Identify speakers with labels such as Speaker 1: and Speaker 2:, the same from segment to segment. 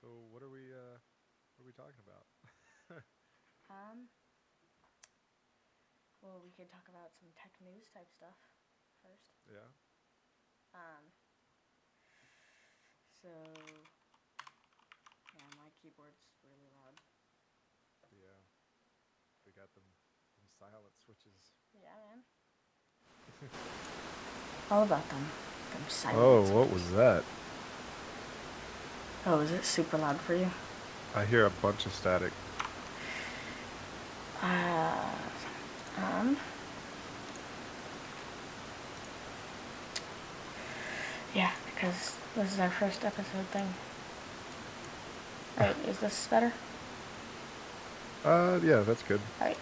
Speaker 1: So what are we uh what are we talking about?
Speaker 2: Um. Well, we could talk about some tech news type stuff first.
Speaker 1: yeah.
Speaker 2: Um. So. Yeah, my keyboard's really loud.
Speaker 1: Yeah. We got them them silent switches.
Speaker 2: Yeah, man. All about them. Them silent.
Speaker 1: Oh, what was that?
Speaker 2: Oh, is it super loud for you?
Speaker 1: I hear a bunch of static.
Speaker 2: Uh. Um. Yeah, because this is our first episode thing. Right, is this better?
Speaker 1: Uh yeah, that's good.
Speaker 2: Right.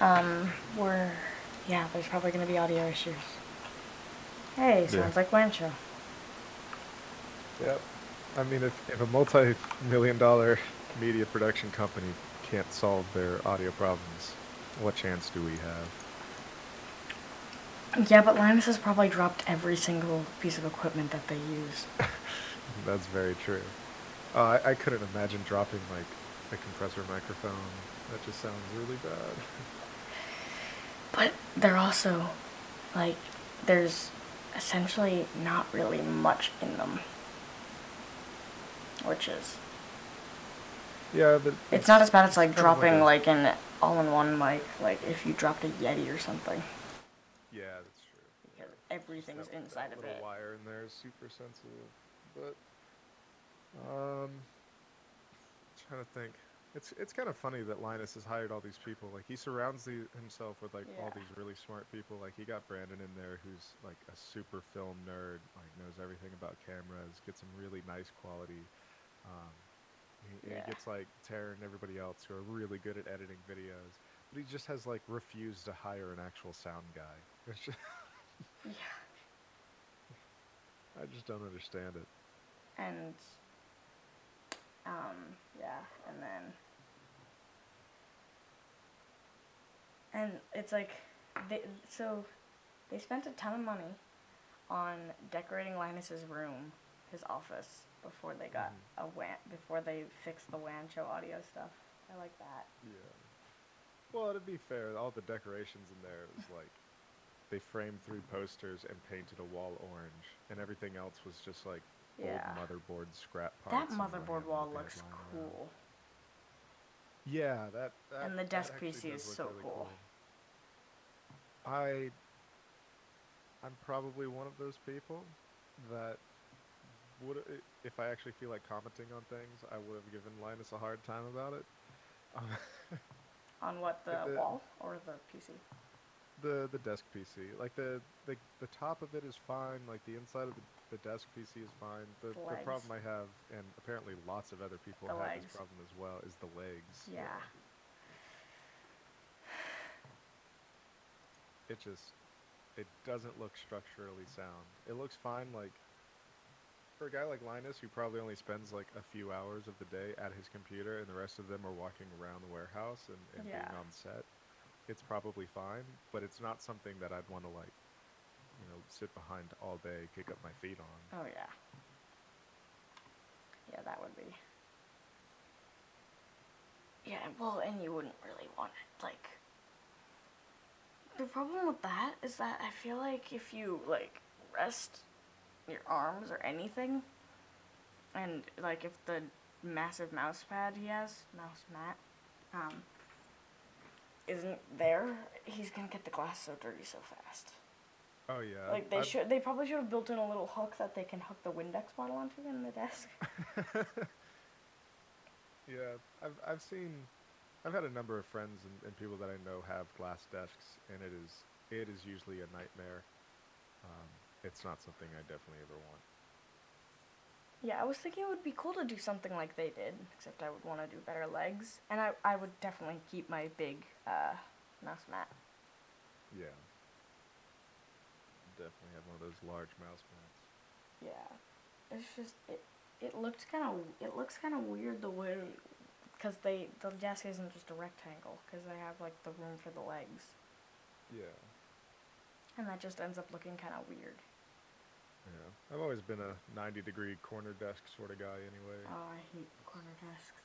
Speaker 2: Um, we're yeah. There's probably gonna be audio issues. Hey, sounds
Speaker 1: Yeah.
Speaker 2: like WAN Show.
Speaker 1: Yep. I mean if if a multi million dollar media production company can't solve their audio problems, what chance do we have?
Speaker 2: Yeah, but Linus has probably dropped every single piece of equipment that they use.
Speaker 1: That's very true. Uh, I, I couldn't imagine dropping like a compressor microphone. That just sounds really bad.
Speaker 2: But they're also like there's essentially not really much in them, which is
Speaker 1: yeah, but
Speaker 2: it's not as bad as like dropping
Speaker 1: a-
Speaker 2: like an all-in-one mic, like if you dropped a Yeti or something,
Speaker 1: Yeah, that's true.
Speaker 2: because everything's
Speaker 1: That-
Speaker 2: inside
Speaker 1: that
Speaker 2: of
Speaker 1: little
Speaker 2: it.
Speaker 1: wire in there is super sensitive. But um, trying to think. It's it's kind of funny that Linus has hired all these people. Like he surrounds the, himself with like all these really smart people. Like he got Brandon in there, who's like a super film nerd. Like knows everything about cameras. Gets some really nice quality. Um, he,
Speaker 2: Yeah.
Speaker 1: he gets like Taran and everybody else who are really good at editing videos. But he just has like refused to hire an actual sound guy. It's just-
Speaker 2: Yeah.
Speaker 1: I just don't understand it.
Speaker 2: and um yeah and then and it's like they so they spent a ton of money on decorating Linus's room, his office, before they got
Speaker 1: Mhm.
Speaker 2: a WAN before they fixed the WAN Show audio stuff. I like that.
Speaker 1: Yeah. Well, to be fair, all the decorations in there was like they framed three posters and painted a wall orange, and everything else was just like
Speaker 2: Yeah.
Speaker 1: old motherboard scrap
Speaker 2: That
Speaker 1: parts. and
Speaker 2: motherboard wall looks
Speaker 1: lying around.
Speaker 2: cool.
Speaker 1: Yeah, that. that
Speaker 2: And the desk PC is so
Speaker 1: really
Speaker 2: cool.
Speaker 1: I. I'm probably one of those people that would, if I actually feel like commenting on things, I would have given Linus a hard time about it. Um,
Speaker 2: On what the,
Speaker 1: the-
Speaker 2: wall or the PC?
Speaker 1: The the desk PC, like the the the top of it is fine. Like the inside of the, the desk PC is fine. The,
Speaker 2: The
Speaker 1: the problem I have, and apparently lots of other people have
Speaker 2: legs.
Speaker 1: this problem as well, is the legs.
Speaker 2: Yeah.
Speaker 1: It just it doesn't look structurally sound. It looks fine. Like for a guy like Linus, who probably only spends like a few hours of the day at his computer, and the rest of them are walking around the warehouse and, and
Speaker 2: Yeah.
Speaker 1: being on set, it's probably fine. But it's not something that I'd want to like you know, sit behind all day, kick up my feet on.
Speaker 2: Oh yeah. Yeah, that would be. Yeah, well, and you wouldn't really want it. Like, the problem with that is that I feel like if you like rest your arms or anything, and like if the massive mouse pad he has, mouse mat, um, isn't there, he's gonna get the glass so dirty so fast.
Speaker 1: Oh yeah.
Speaker 2: Like they
Speaker 1: I've-
Speaker 2: should, they probably should have built in a little hook that they can hook the Windex bottle onto in the desk.
Speaker 1: Yeah, I've I've seen, I've had a number of friends and, and people that I know have glass desks, and it is it is usually a nightmare. Um, it's not something I definitely ever want.
Speaker 2: Yeah, I was thinking it would be cool to do something like they did, except I would want to do better legs, and I I would definitely keep my big uh, mouse mat.
Speaker 1: Yeah. Definitely have one of those large mouse mats.
Speaker 2: Yeah, it's just it. It looked kind of it looks kind of weird the way, because they the desk isn't just a rectangle, because they have like the room for the legs,
Speaker 1: Yeah.
Speaker 2: and that just ends up looking kind of weird.
Speaker 1: Yeah, I've always been a 90 degree corner desk sort of guy anyway.
Speaker 2: Oh, I hate corner desks.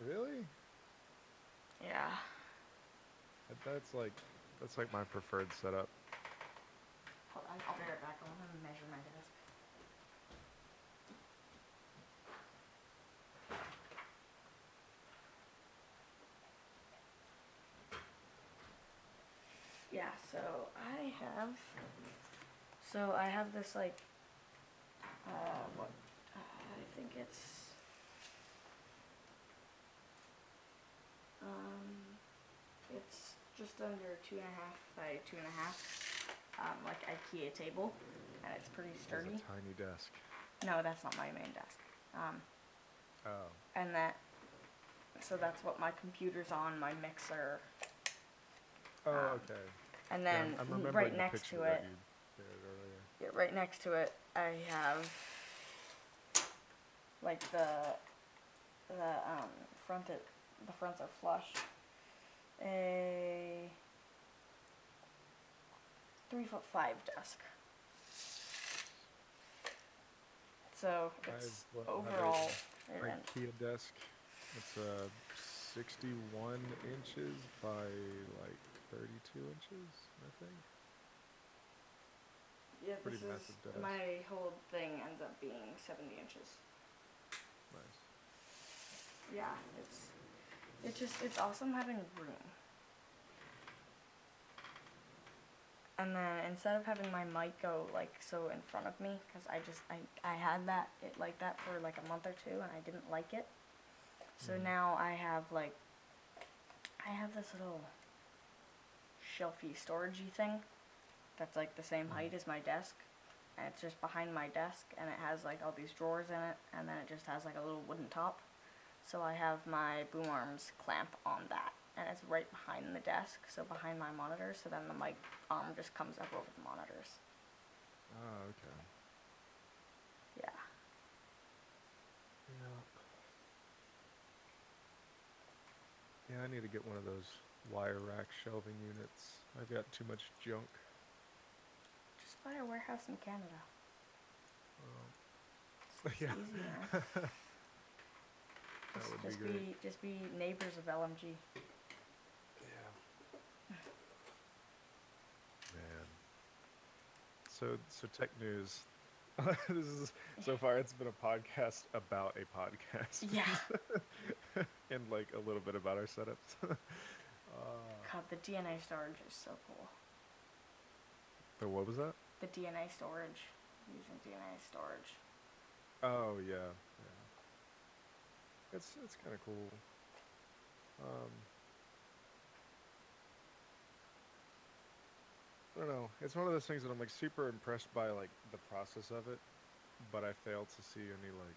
Speaker 1: Really?
Speaker 2: Yeah.
Speaker 1: That- That's like that's like my preferred setup.
Speaker 2: Hold on, I'll be right back. I want to measure my desk. Yeah, so I have. So I have this like. Uh, what? Uh, I think it's. Um, it's just under two and a half by two and a half, um, like IKEA table, and it's pretty sturdy.
Speaker 1: It's a tiny desk.
Speaker 2: No, that's not my main desk. Um,
Speaker 1: Oh.
Speaker 2: and that, so that's what my computer's on, my mixer,
Speaker 1: Oh,
Speaker 2: Um,
Speaker 1: okay.
Speaker 2: and
Speaker 1: Yeah,
Speaker 2: then
Speaker 1: I'm
Speaker 2: right next to it,
Speaker 1: you shared earlier.
Speaker 2: yeah, right next to it, I have like the the um front it the fronts are flush. A three foot five desk. So it's
Speaker 1: well, I a
Speaker 2: overall it
Speaker 1: IKEA desk. It's uh, 61 inches by like 32 inches, I think.
Speaker 2: Yeah,
Speaker 1: pretty
Speaker 2: this
Speaker 1: massive
Speaker 2: is
Speaker 1: desk.
Speaker 2: my whole thing ends up being seventy inches.
Speaker 1: Nice.
Speaker 2: Yeah, it's it's just it's awesome having room. And then instead of having my mic go like so in front of me, because I just I I had that it like that for like a month or two and I didn't like it. So
Speaker 1: Mhm.
Speaker 2: now I have like I have this little shelfy storagey thing that's like the same mm-hmm. height as my desk. And it's just behind my desk and it has like all these drawers in it and then it just has like a little wooden top. So I have my boom arms clamp on that, and it's right behind the desk, so behind my monitor. So then the mic arm just comes up over the monitors.
Speaker 1: Oh, okay.
Speaker 2: Yeah.
Speaker 1: Yeah. Yeah, I need to get one of those wire rack shelving units. I've got too much junk.
Speaker 2: Buy a warehouse in Canada.
Speaker 1: Um,
Speaker 2: It's,
Speaker 1: Yeah.
Speaker 2: easy, man.
Speaker 1: That
Speaker 2: Just,
Speaker 1: be
Speaker 2: just be just be neighbors of LMG.
Speaker 1: Yeah. Man. So so tech news. this is so far it's been a podcast about a podcast.
Speaker 2: Yeah.
Speaker 1: and like a little bit about our setups. uh,
Speaker 2: God, the DNA storage is so cool.
Speaker 1: so what was that?
Speaker 2: The DNA storage, using DNA storage.
Speaker 1: Oh yeah, yeah. It's it's kind of cool. Um, I don't know. It's one of those things that I'm like super impressed by, like the process of it, but I fail to see any like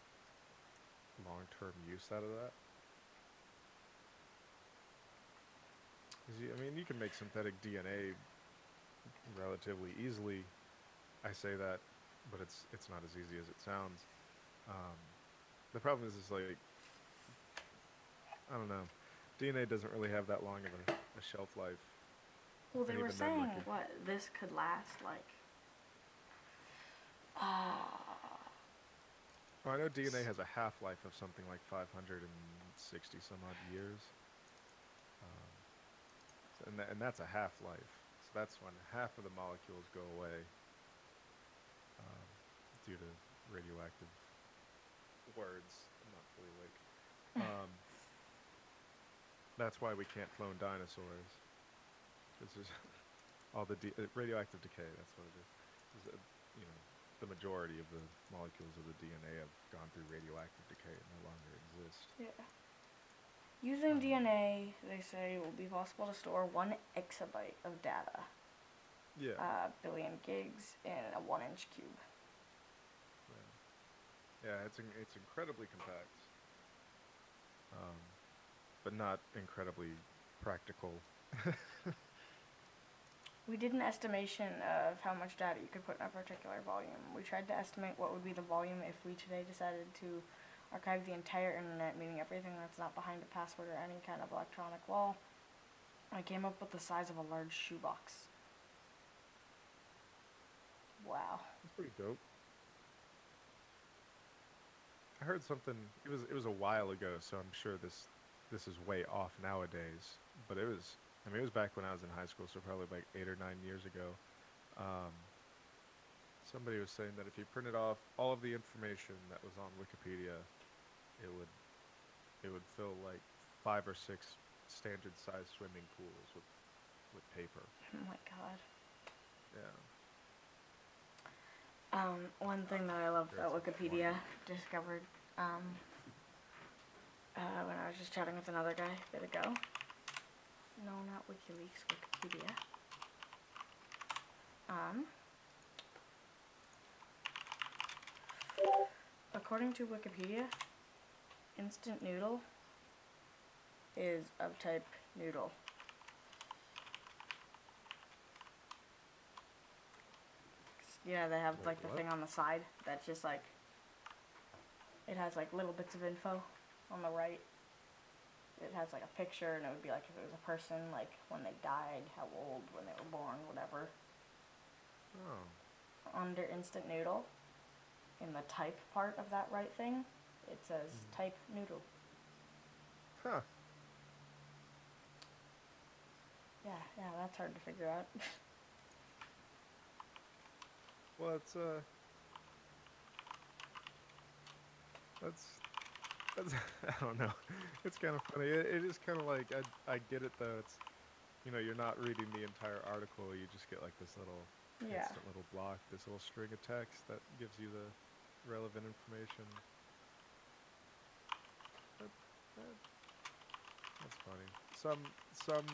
Speaker 1: long-term use out of that. you- I mean, you can make synthetic DNA relatively easily. I say that, but it's it's not as easy as it sounds. Um, the problem is, is like, I don't know, DNA doesn't really have that long of a, a shelf life.
Speaker 2: Well, they were saying
Speaker 1: like,
Speaker 2: what this could last like. Uh,
Speaker 1: Well, I know DNA has a half life of something like 560 some odd years, um, and, that, and that's a half life. So that's when half of the molecules go away due to radioactive words. I'm not fully awake. Um, that's why we can't clone dinosaurs. This is all the de- uh, radioactive decay. That's what it is. uh, you know, the majority of the molecules of the DNA have gone through radioactive decay and no longer exist.
Speaker 2: yeah. Using DNA, they say, it will be possible to store one exabyte of data,
Speaker 1: Yeah.
Speaker 2: uh, billion gigs in a one-inch cube.
Speaker 1: Yeah. It's in, it's incredibly compact, um, but not incredibly practical.
Speaker 2: We did an estimation of how much data you could put in a particular volume. We tried to estimate what would be the volume if we today decided to archive the entire internet, meaning everything that's not behind a password or any kind of electronic wall. I came up with the size of a large shoebox. Wow.
Speaker 1: That's pretty dope. Heard something. It was it was a while ago, so I'm sure this this is way off nowadays. But it was. I mean, it was back when I was in high school, so probably like eight or nine years ago. Um, somebody was saying that if you printed off all of the information that was on Wikipedia, it would it would fill like five or six standard sized swimming pools with with paper.
Speaker 2: Oh my god.
Speaker 1: Yeah.
Speaker 2: Um, one thing that I love about Wikipedia discovered um, uh, when I was just chatting with another guy a bit ago. No, not WikiLeaks, Wikipedia. Um, according to Wikipedia, instant noodle is of type noodle. You know, they have
Speaker 1: Wait,
Speaker 2: like the
Speaker 1: what?
Speaker 2: thing on the side that's just like it has like little bits of info on the right. It has like a picture, and it would be like if it was a person, like when they died, how old, when they were born, whatever.
Speaker 1: Oh.
Speaker 2: Under Instant Noodle, in the type part of that right thing, it says
Speaker 1: Mhm.
Speaker 2: type noodle.
Speaker 1: Huh.
Speaker 2: Yeah, yeah, that's hard to figure out.
Speaker 1: Well, it's uh. That's. That's. I don't know. It's kind of funny. It, it is kind of like I. I get it though. It's. You know, you're not reading the entire article. You just get like this little.
Speaker 2: yeah.
Speaker 1: Instant little block. This little string of text that gives you the relevant information. That, that, that's funny. Some some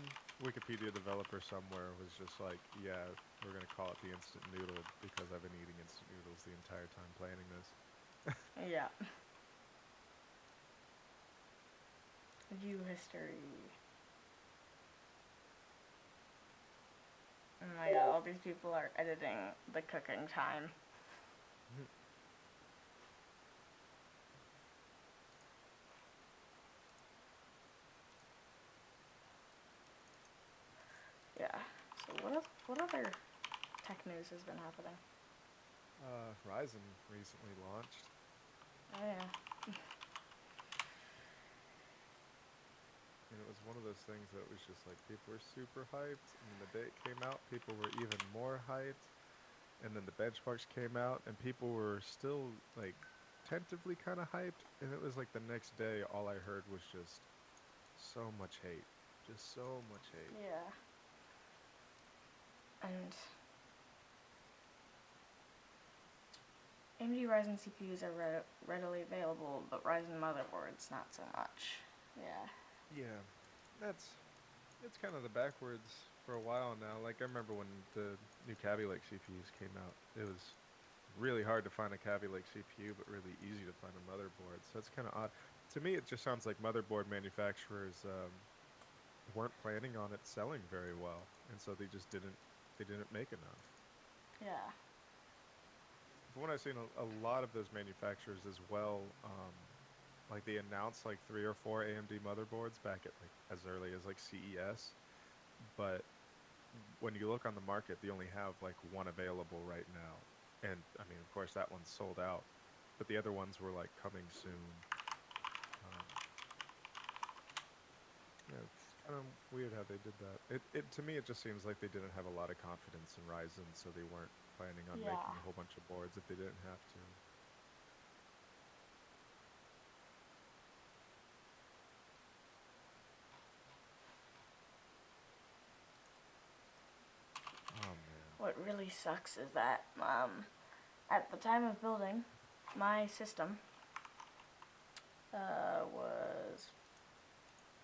Speaker 1: Wikipedia developer somewhere was just like, yeah, we're gonna call it the instant noodle because I've been eating instant noodles the entire time planning this.
Speaker 2: Yeah. View history. Oh my god, all these people are editing the cooking time. Mm-hmm. Yeah. So what what other tech news has been happening?
Speaker 1: Uh, Ryzen recently launched.
Speaker 2: Oh yeah.
Speaker 1: And it was one of those things that was just like people were super hyped, and then the day it came out, people were even more hyped, and then the benchmarks came out, and people were still like tentatively kind of hyped, and it was like the next day, all I heard was just so much hate, just so much hate.
Speaker 2: Yeah. And AMD Ryzen CPUs are re- readily available, but Ryzen motherboards not so much. Yeah.
Speaker 1: Yeah, that's it's kind of the backwards for a while now. Like I remember when the new Kaby Lake CPUs came out, it was really hard to find a Kaby Lake CPU, but really easy to find a motherboard. So it's kind of odd. To me, it just sounds like motherboard manufacturers um, weren't planning on it selling very well, and so they just didn't they didn't make enough.
Speaker 2: Yeah.
Speaker 1: From what I've seen, a, a lot of those manufacturers as well, um, like they announced like three or four AMD motherboards back at like as early as like CES, but when you look on the market, they only have like one available right now, and I mean, of course, that one's sold out, but the other ones were like coming soon. Um, yeah, of weird how they did that. It, it to me, it just seems like they didn't have a lot of confidence in Ryzen, so they weren't planning on making
Speaker 2: Yeah.
Speaker 1: a whole bunch of boards if they didn't have to. Oh man.
Speaker 2: What really sucks is that um, at the time of building, my system uh, was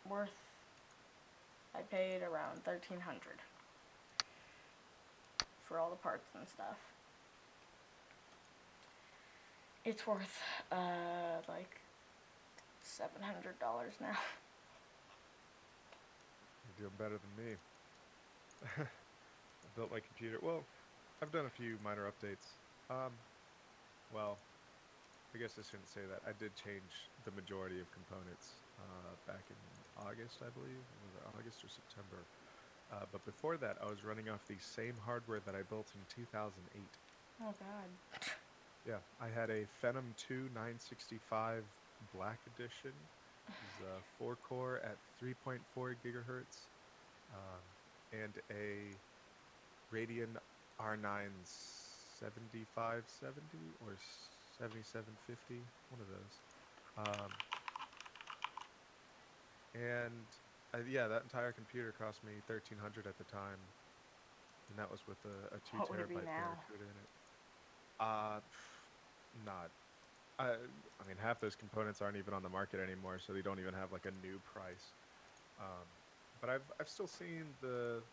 Speaker 2: worth. I paid around thirteen hundred for all the parts and stuff. It's worth uh, like seven hundred dollars now.
Speaker 1: You're doing better than me. I built my computer. Well, I've done a few minor updates. Um, well, I guess I shouldn't say that. I did change the majority of components uh, back in August, I believe. Was it August or September? Uh, but before that, I was running off the same hardware that I built in 2008.
Speaker 2: Oh God.
Speaker 1: Yeah, I had a Phenom 2 965 Black Edition. It's a four core at 3.4 gigahertz, um, and a Radeon R9 7570 or 7750, one of those. Um, and uh, yeah, that entire computer cost me 1300 at the time, and that was with a, a two
Speaker 2: What would it be
Speaker 1: terabyte? Barracuda in it. Uh, not. I, I mean, half those components aren't even on the market anymore, so they don't even have like a new price. Um, but I've I've still seen the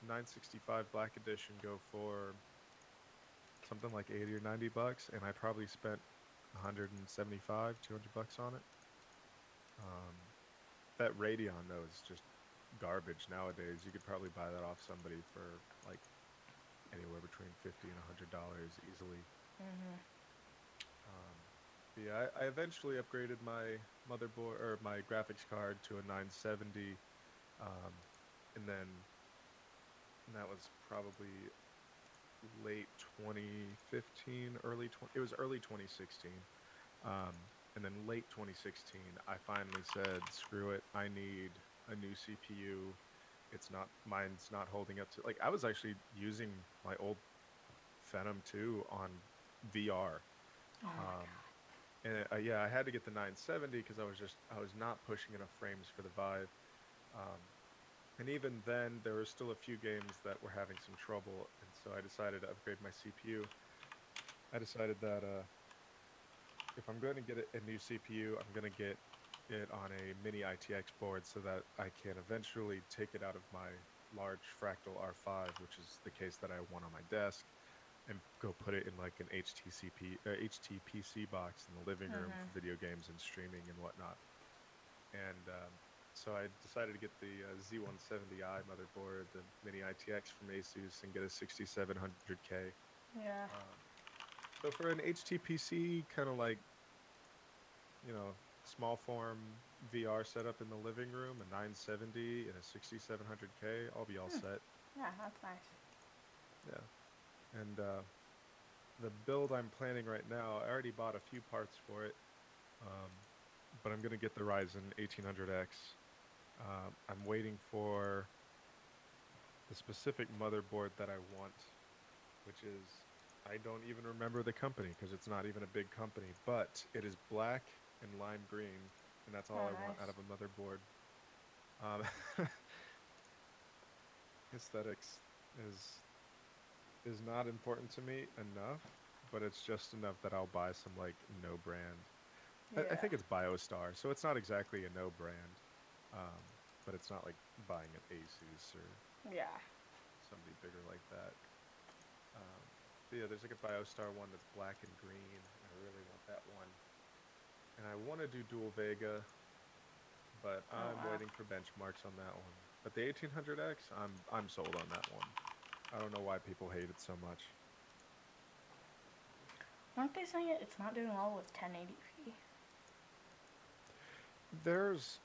Speaker 1: 965 Black Edition go for something like 80 or 90 bucks, and I probably spent 175, 200 bucks on it. Um, that Radeon though is just garbage nowadays. You could probably buy that off somebody for like anywhere between 50 and 100 dollars easily.
Speaker 2: Mm-hmm.
Speaker 1: Um, yeah, I, I eventually upgraded my motherboard or my graphics card to a 970, um, and then and that was probably late 2015, early 20. It was early 2016, um, and then late 2016, I finally said, "Screw it! I need a new CPU. It's not mine's not holding up to like I was actually using my old Phenom 2 on VR."
Speaker 2: Oh
Speaker 1: Um, and uh, yeah, I had to get the 970 because I was just I was not pushing enough frames for the Vive. Um, and even then, there were still a few games that were having some trouble, and so I decided to upgrade my CPU. I decided that uh, if I'm going to get a, new CPU, I'm going to get it on a mini ITX board so that I can eventually take it out of my large fractal R5, which is the case that I want on my desk, and go put it in like an HTCP uh, HTPC box in the living room for video games and streaming and whatnot. And um, so I decided to get the uh, Z170i motherboard, the mini ITX from Asus, and get a 6700K.
Speaker 2: Yeah.
Speaker 1: Um, so for an HTPC kind of like, you know, small form VR setup in the living room, a 970 and a 6700K, I'll be all
Speaker 2: Hmm.
Speaker 1: set.
Speaker 2: Yeah, that's nice.
Speaker 1: Yeah. And uh, the build I'm planning right now, I already bought a few parts for it, um, but I'm going to get the Ryzen 1800X. Um, I'm waiting for the specific motherboard that I want, which is, I don't even remember the company because it's not even a big company, but it is black and lime green, and that's all
Speaker 2: Oh,
Speaker 1: I want out of a motherboard. Um, aesthetics is is not important to me enough, but it's just enough that I'll buy some like no brand. I, I think it's BioStar, so it's not exactly a no brand, um, but it's not like buying an Asus or
Speaker 2: Yeah.
Speaker 1: somebody bigger like that. Yeah, there's like a BioStar one that's black and green. and I really want that one, and I want to do dual Vega, but
Speaker 2: Oh,
Speaker 1: I'm
Speaker 2: wow.
Speaker 1: waiting for benchmarks on that one. But the 1800X, I'm I'm sold on that one. I don't know why people hate it so much.
Speaker 2: Aren't they saying it? It's not doing well with 1080p.
Speaker 1: There's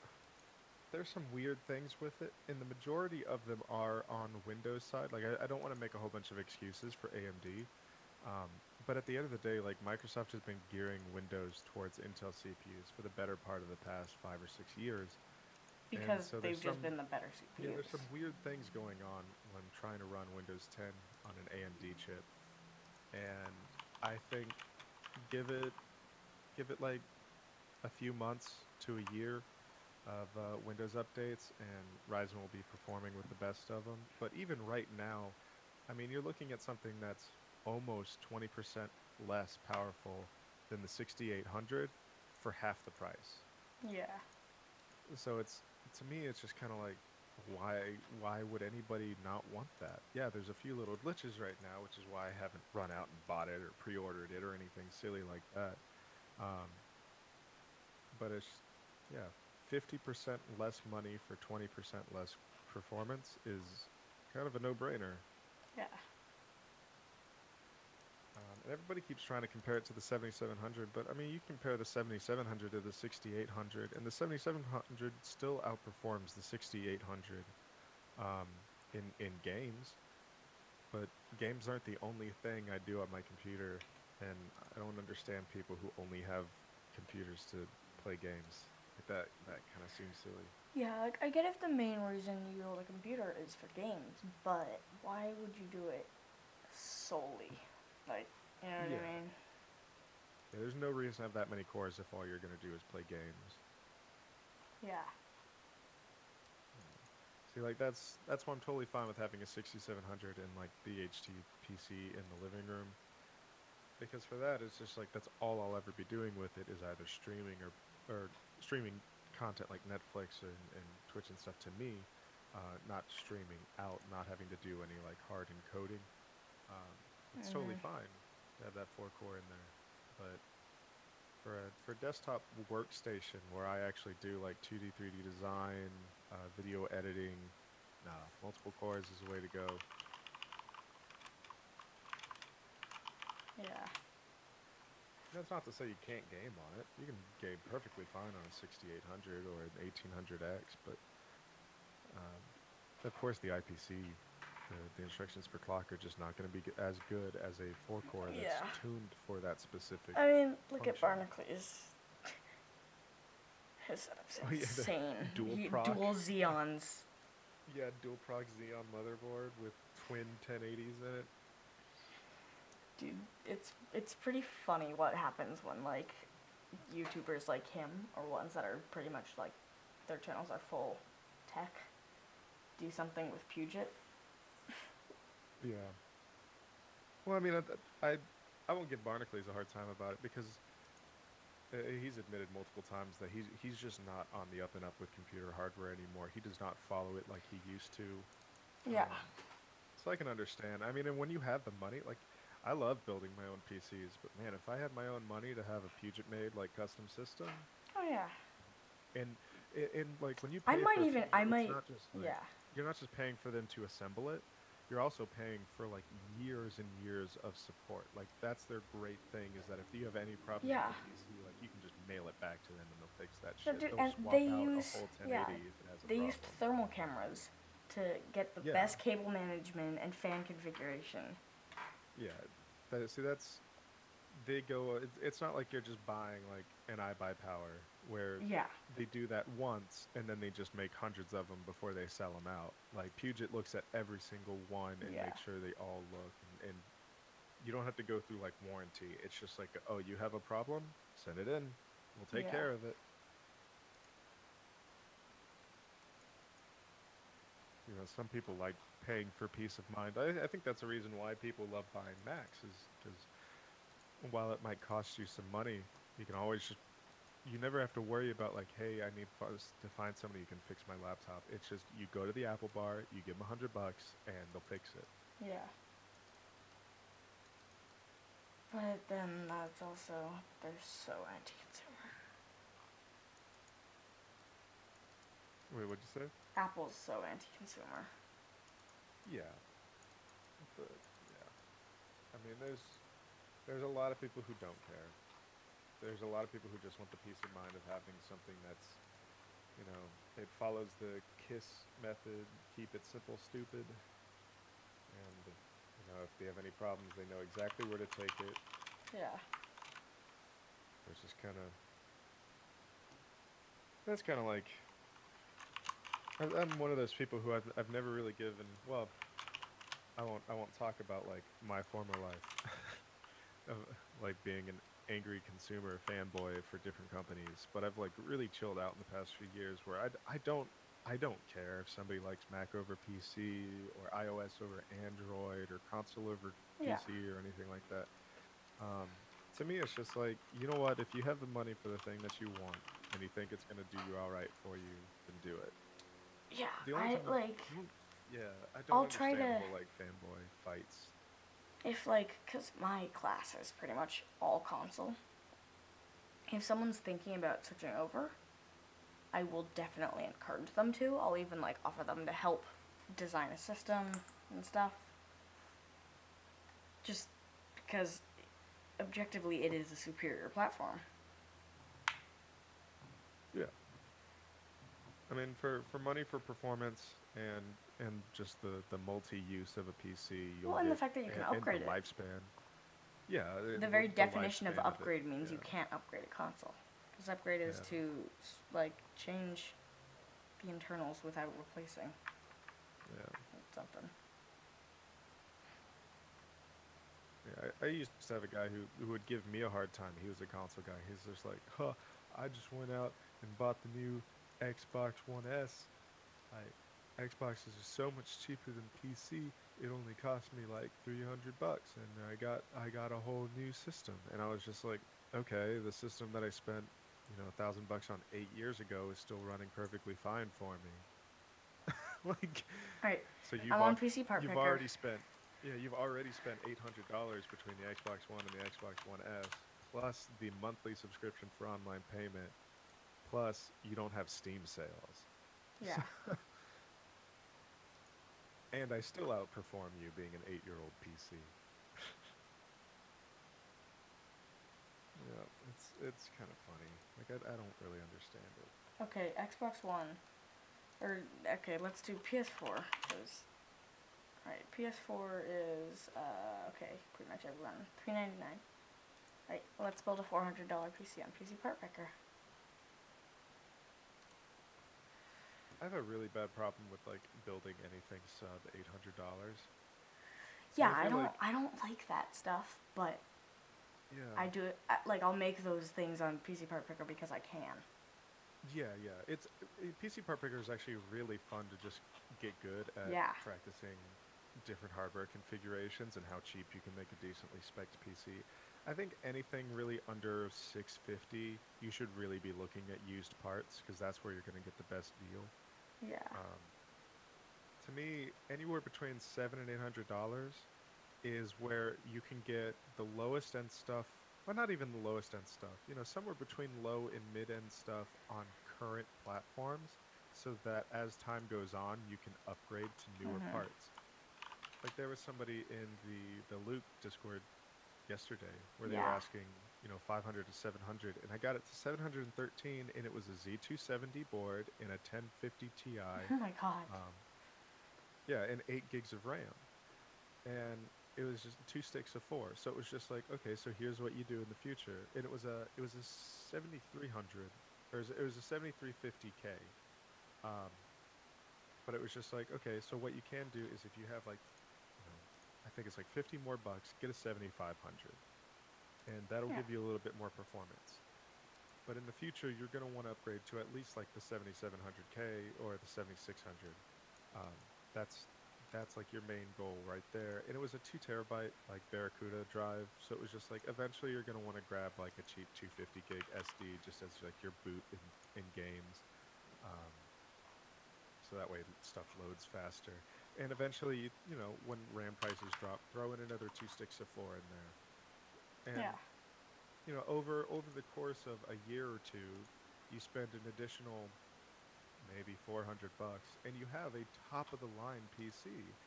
Speaker 1: there's some weird things with it, and the majority of them are on Windows side. Like I, I don't want to make a whole bunch of excuses for AMD, um, but at the end of the day, like Microsoft has been gearing Windows towards Intel CPUs for the better part of the past five or six years.
Speaker 2: Because
Speaker 1: so
Speaker 2: they've just
Speaker 1: some-
Speaker 2: been the better CPUs.
Speaker 1: Yeah, there's some weird things going on when trying to run Windows 10 on an AMD chip, and I think give it give it like a few months to a year of uh, Windows updates, and Ryzen will be performing with the best of them. But even right now, I mean, you're looking at something that's almost 20% less powerful than the 6800 for half the price
Speaker 2: Yeah.
Speaker 1: so it's to me it's just kind of like why why would anybody not want that yeah there's a few little glitches right now which is why i haven't run out and bought it or pre-ordered it or anything silly like that um, but it's yeah 50% less money for 20% less performance is kind of a no-brainer
Speaker 2: Yeah.
Speaker 1: Um, and everybody keeps trying to compare it to the 7700, but I mean, you compare the 7700 to the 6800, and the 7700 still outperforms the 6800 um, in in games. But games aren't the only thing I do on my computer and I don't understand people who only have computers to play games. Like that that kind of seems silly.
Speaker 2: Yeah, like I get if the main reason you build a computer is for games, but why would you do it solely? Like, you know what
Speaker 1: Yeah.
Speaker 2: I mean?
Speaker 1: Yeah, there's no reason to have that many cores if all you're gonna do is play games.
Speaker 2: Yeah. Hmm.
Speaker 1: See, like that's that's why I'm totally fine with having a 6700 and like the HT PC in the living room, because for that it's just like that's all I'll ever be doing with it is either streaming or or streaming content like Netflix and, and Twitch and stuff to me, uh, not streaming out, not having to do any like hard encoding. Um, it's totally
Speaker 2: Mhm.
Speaker 1: fine to have that four core in there, but for a for a desktop workstation where I actually do like 2D, 3D design, uh, video editing, nah, multiple cores is the way to go.
Speaker 2: Yeah.
Speaker 1: That's not to say you can't game on it. You can game perfectly fine on a 6800 or an 1800X, but um, of course the IPC, the, the instructions per clock are just not going to be as good as a four core that's
Speaker 2: Yeah.
Speaker 1: tuned for that specific.
Speaker 2: I mean, look at. Barnacules. His setup's
Speaker 1: Oh, yeah,
Speaker 2: insane.
Speaker 1: dual
Speaker 2: He-
Speaker 1: proc.
Speaker 2: dual Xeons.
Speaker 1: yeah, dual proc Xeon motherboard with twin 1080s in it.
Speaker 2: Dude, it's it's pretty funny what happens when like YouTubers like him or ones that are pretty much like their channels are full tech do something with Puget.
Speaker 1: Yeah. Well, I mean, I, I, I won't give Barnacules a hard time about it because uh, he's admitted multiple times that he's he's just not on the up and up with computer hardware anymore. He does not follow it like he used to.
Speaker 2: Yeah.
Speaker 1: Um, so I can understand. I mean, and when you have the money, like, I love building my own PCs, but man, if I had my own money to have a Puget made like custom system,
Speaker 2: Oh yeah.
Speaker 1: and and, like when you
Speaker 2: I might even- I might-
Speaker 1: like,
Speaker 2: Yeah.
Speaker 1: you're not just paying for them to assemble it you're also paying for like years and years of support like that's their great thing is that if you have any problems
Speaker 2: Yeah.
Speaker 1: PC, like you can just mail it back to them and they'll fix that shit
Speaker 2: dude, and they use-
Speaker 1: a whole 1080
Speaker 2: yeah,
Speaker 1: if it has a
Speaker 2: They used thermal cameras to get the
Speaker 1: Yeah.
Speaker 2: best cable management and fan configuration.
Speaker 1: yeah that, see that's they go uh, it's, it's not like you're just buying like an iBuy power where
Speaker 2: Yeah.
Speaker 1: they do that once and then they just make hundreds of them before they sell them out. Like Puget looks at every single one and
Speaker 2: Yeah.
Speaker 1: makes sure they all look and, and you don't have to go through like warranty. It's just like, oh, you have a problem? Send it in. We'll take
Speaker 2: Yeah.
Speaker 1: care of it. You know, some people like paying for peace of mind. I, I think that's the reason why people love buying Macs is because while it might cost you some money, you can always just you never have to worry about like, hey, I need to find somebody who can fix my laptop. It's just you go to the Apple bar, you give them a hundred bucks, and they'll fix it.
Speaker 2: Yeah. But then that's also they're so anti-consumer.
Speaker 1: Wait, what'd you say?
Speaker 2: Apple's so anti-consumer.
Speaker 1: Yeah. But yeah, I mean, there's there's a lot of people who don't care. There's a lot of people who just want the peace of mind of having something that's, you know, it follows the KISS method, keep it simple, stupid, and you know, if they have any problems, they know exactly where to take it.
Speaker 2: Yeah.
Speaker 1: It's just kind of. That's kind of like. I'm one of those people who I've, I've never really given. Well, I won't. I won't talk about like my former life, of like being an angry consumer fanboy for different companies. But I've like really chilled out in the past few years, where I, I don't I don't care if somebody likes Mac over PC or iOS over Android or console over
Speaker 2: Yeah.
Speaker 1: PC or anything like that. Um, to me, it's just like you know what? If you have the money for the thing that you want and you think it's gonna do you all right for you, then do it.
Speaker 2: Yeah.
Speaker 1: The only
Speaker 2: I like
Speaker 1: yeah, I don't
Speaker 2: I'll try
Speaker 1: understand the
Speaker 2: to-
Speaker 1: like fanboy fights.
Speaker 2: if like cuz my class is pretty much all console. If someone's thinking about switching over, I will definitely encourage them to. I'll even like offer them to help design a system and stuff. Just because objectively it is a superior platform.
Speaker 1: Yeah. I mean, for, for money for performance and and just the, the multi use of a PC,
Speaker 2: Well, and the fact that you can
Speaker 1: and- and the
Speaker 2: it.
Speaker 1: lifespan. Yeah. uh,
Speaker 2: the very
Speaker 1: the
Speaker 2: definition of
Speaker 1: it,
Speaker 2: upgrade means you can't upgrade a console. Because upgrade is
Speaker 1: Yeah.
Speaker 2: to like change the internals without replacing
Speaker 1: Yeah.
Speaker 2: something.
Speaker 1: Yeah, I, I used to have a guy who, who would give me a hard time. He was a console guy. He's just like, huh, I just went out and bought the new Xbox One S. I, Xbox is just so much cheaper than PC. It only cost me like 300 bucks, and I got I got a whole new system. And I was just like, okay, the system that I spent, you know, a thousand bucks on eight years ago is still running perfectly fine for me. like,
Speaker 2: Alright,
Speaker 1: so you've
Speaker 2: I'm on PC Part
Speaker 1: you've
Speaker 2: Picker.
Speaker 1: already spent yeah you've already spent eight hundred dollars between the Xbox One and the Xbox One S, plus the monthly subscription for online payment, plus you don't have Steam sales,
Speaker 2: Yeah.
Speaker 1: and I still outperform you being an eight-year-old PC. yeah, it's it's kind of funny. Like I, I don't really understand it.
Speaker 2: Okay, Xbox One. Or okay, let's do PS4. Cause, alright, PS4 is uh, okay, pretty much everyone. Three ninety nine. Right, let's build a four hundred dollar PC on PC Part Picker.
Speaker 1: I have a really bad problem with like building anything sub eight hundred dollars.
Speaker 2: Yeah,
Speaker 1: I
Speaker 2: I, don't
Speaker 1: like-
Speaker 2: I don't like that stuff, but
Speaker 1: Yeah.
Speaker 2: I do it like I'll make those things on PC Part Picker because I can.
Speaker 1: Yeah, yeah. It's uh, PC Part Picker is actually really fun to just get good at
Speaker 2: Yeah.
Speaker 1: practicing different hardware configurations and how cheap you can make a decently spec'd PC. I think anything really under 650, you should really be looking at used parts because that's where you're going to get the best deal.
Speaker 2: Yeah.
Speaker 1: Um, to me, anywhere between seven and eight hundred dollars is where you can get the lowest end stuff. Well, not even the lowest end stuff. You know, somewhere between low and mid end stuff on current platforms, so that as time goes on, you can upgrade to newer
Speaker 2: Mhm.
Speaker 1: parts. Like there was somebody in the the Luke Discord yesterday where they were asking, you know, 500 to 700, and I got it to 713, and it was a Z270 board in a 1050 Ti.
Speaker 2: oh my god.
Speaker 1: Um, yeah, and eight gigs of RAM, and it was just two sticks of four. So it was just like, okay, so here's what you do in the future, and it was a it was a 7300 or it was- it was a 7350K, um, but it was just like, okay, so what you can do is if you have like, you know, I think it's like 50 more bucks, get a 7500, and that'll
Speaker 2: Yeah.
Speaker 1: give you a little bit more performance. But in the future, you're going to want to upgrade to at least like the 7700K or the 7600. Um, that's that's like your main goal right there. And it was a two terabyte like Barracuda drive, so it was just like eventually you're going to want to grab like a cheap 250 gig SD just as like your boot in, in games. Um, so that way stuff loads faster. And eventually, you, you know, when RAM prices drop, throw in another two sticks of four in there. And
Speaker 2: yeah.
Speaker 1: you know, over over the course of a year or two, you spend an additional maybe 400 bucks, and you have a top of the line PC.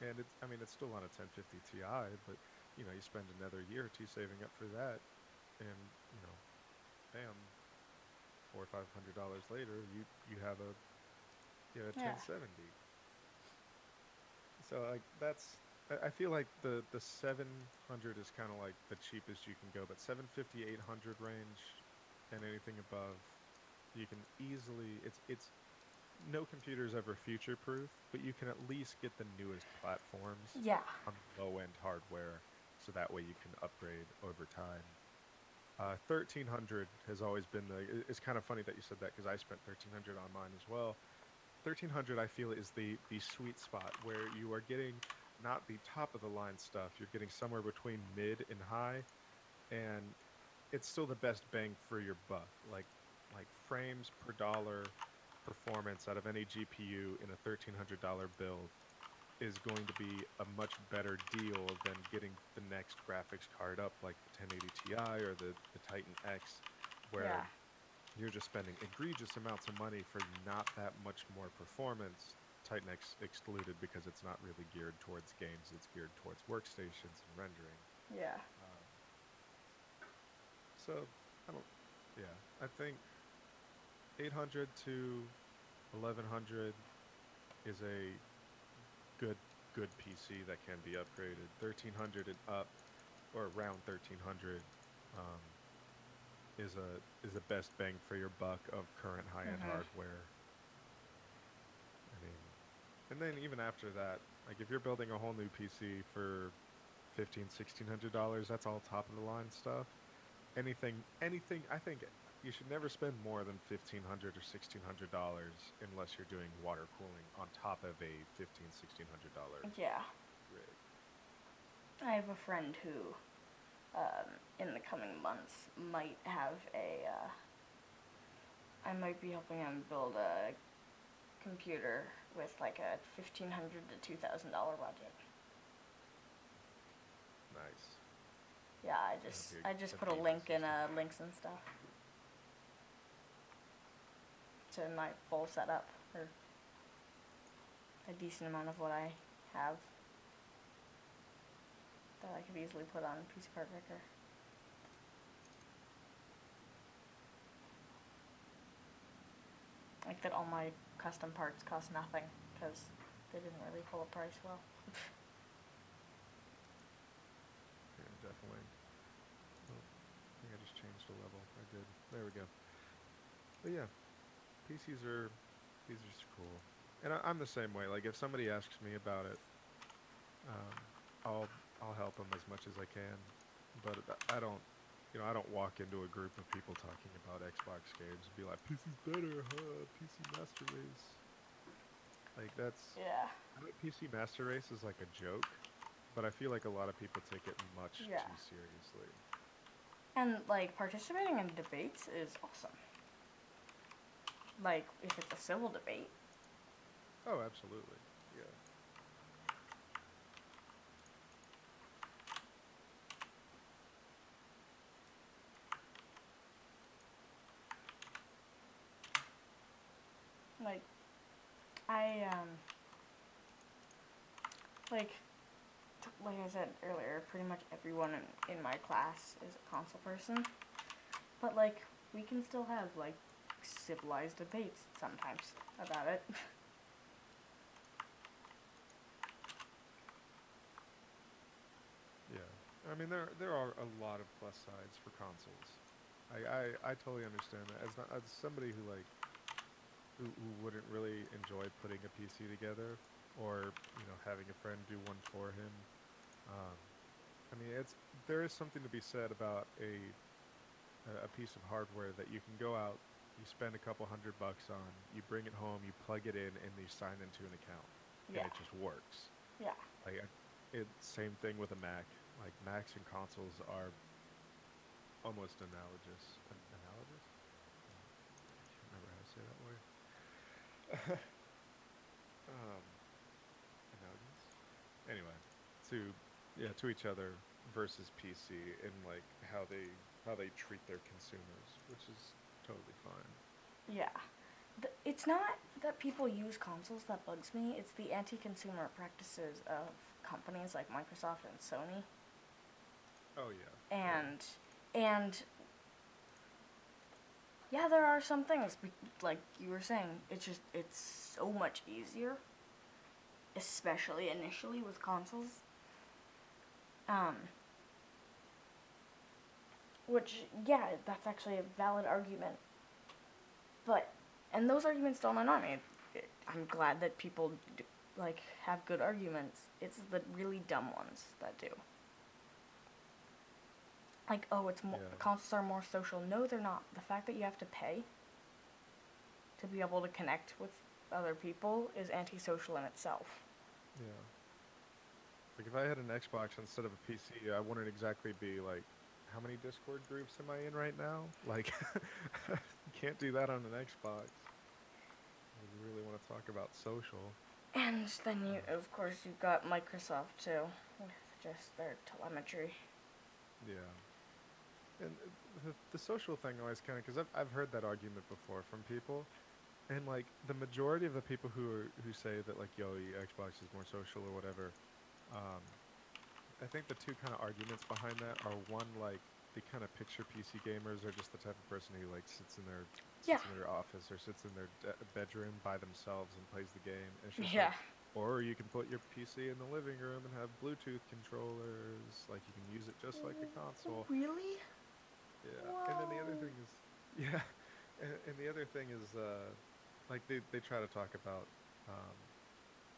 Speaker 1: And it's, I mean, it's still on a 1050 Ti, but you know, you spend another year or two saving up for that, and you know, bam, four or five hundred dollars later, you you have a you know, a
Speaker 2: Yeah.
Speaker 1: 1070. So like that's I I feel like the the 700 is kind of like the cheapest you can go, but 750 800 range and anything above you can easily it's it's no computer is ever future proof, but you can at least get the newest platforms
Speaker 2: Yeah.
Speaker 1: on low end hardware so that way you can upgrade over time. Uh, 1300 has always been the. It's kind of funny that you said that because I spent 1300 on mine as well. 1300 I feel is the the sweet spot where you are getting not the top of the line stuff. You're getting somewhere between mid and high, and it's still the best bang for your buck. Like like frames per dollar performance out of any GPU in a $1300 build is going to be a much better deal than getting the next graphics card up like the 1080 Ti or the, the Titan X, where
Speaker 2: Yeah.
Speaker 1: you're just spending egregious amounts of money for not that much more performance. Titan excluded because it's not really geared towards games, it's geared towards workstations and rendering.
Speaker 2: Yeah.
Speaker 1: Um, so, I don't. Yeah, I think 800 to 1100 is a good good PC that can be upgraded. 1300 and up or around thirteen hundred, um, is a is the best bang for your buck of current high end
Speaker 2: Mhm.
Speaker 1: hardware. And then even after that, like if you're building a whole new PC for fifteen, sixteen hundred dollars, that's all top of the line stuff. Anything, anything. I think you should never spend more than fifteen hundred or sixteen hundred dollars unless you're doing water cooling on top of a fifteen, sixteen hundred dollar
Speaker 2: Yeah.
Speaker 1: rig.
Speaker 2: I have a friend who, um, in the coming months, might have a. Uh, I might be helping him build a computer with like a fifteen hundred to two thousand dollar budget.
Speaker 1: Nice.
Speaker 2: Yeah, I just
Speaker 1: a-
Speaker 2: I just put a link in uh, links and stuff to my full setup or a decent amount of what I have that I could easily put on PC Part Picker. Like that, all my custom parts cost nothing because they didn't really pull a price well.
Speaker 1: Yeah, definitely. Oh, I think I just changed a level. I did. There we go. But yeah, PCs are these are just cool, and I, I'm the same way. Like if somebody asks me about it, um, I'll I'll help them as much as I can, but I don't. You know, I don't walk into a group of people talking about Xbox games and be like, "PC's better, huh? PC Master Race." Like that's
Speaker 2: yeah.
Speaker 1: PC Master Race is like a joke, but I feel like a lot of people take it much
Speaker 2: Yeah.
Speaker 1: too seriously.
Speaker 2: And like participating in debates is awesome. Like if it's a civil debate,
Speaker 1: Oh, absolutely. Yeah.
Speaker 2: like I um like like I said earlier, pretty much everyone in, in my class is a console person. But like we can still have like civilized debates sometimes about it.
Speaker 1: Yeah. I mean, there there are a lot of plus sides for consoles. I I, I totally understand that. As not, as somebody who like who, who wouldn't really enjoy putting a PC together, or you know having a friend do one for him. Um, I mean, it's there is something to be said about a a- piece of hardware that you can go out, you spend a couple hundred bucks on, you bring it home, you plug it in, and you sign into an account,
Speaker 2: yeah.
Speaker 1: and it just works.
Speaker 2: Yeah.
Speaker 1: Like, I- it's same thing with a Mac. Like Macs and consoles are almost analogous. An- analogous? I can't remember how to say that word. um. Anyway, to yeah, to each other versus PC and like how they how they treat their consumers, which is totally fine.
Speaker 2: Yeah. The, it's not that people use consoles that bugs me, it's the anti consumer practices of companies like Microsoft and Sony.
Speaker 1: Oh yeah. yeah.
Speaker 2: and and yeah there are some things like you were saying it's just it's so much easier especially initially with consoles. Um which yeah that's actually a valid argument. But and those arguments don't annoy me. I'm glad that people d- like have good arguments. It's the really dumb ones that do like oh it's more
Speaker 1: Yeah.
Speaker 2: consoles are more social no they're not the fact that you have to pay to be able to connect with other people is antisocial in itself
Speaker 1: Yeah. Like if I had an Xbox instead of a PC, I wouldn't exactly be like, how many Discord groups am I in right now? Like, you can't do that on an Xbox. You really want to talk about social.
Speaker 2: and then you of course you've got microsoft too with just their telemetry
Speaker 1: Yeah. And the, the social thing always kind of, because I've, I've heard that argument before from people. And like the majority of the people who are, who say that like, yo, Xbox is more social or whatever, um, I think the two kind of arguments behind that are one, like, the kind of picture PC gamers are just the type of person who like sits in their sits
Speaker 2: Yeah.
Speaker 1: in their office or sits in their de- bedroom by themselves and plays the game.
Speaker 2: Yeah
Speaker 1: like, Or you can put your PC in the living room and have Bluetooth controllers. Like you can use it just like a console.
Speaker 2: Really?
Speaker 1: Yeah. And then the other thing is, yeah. And, and the other thing is, uh, like they, they try to talk about, um,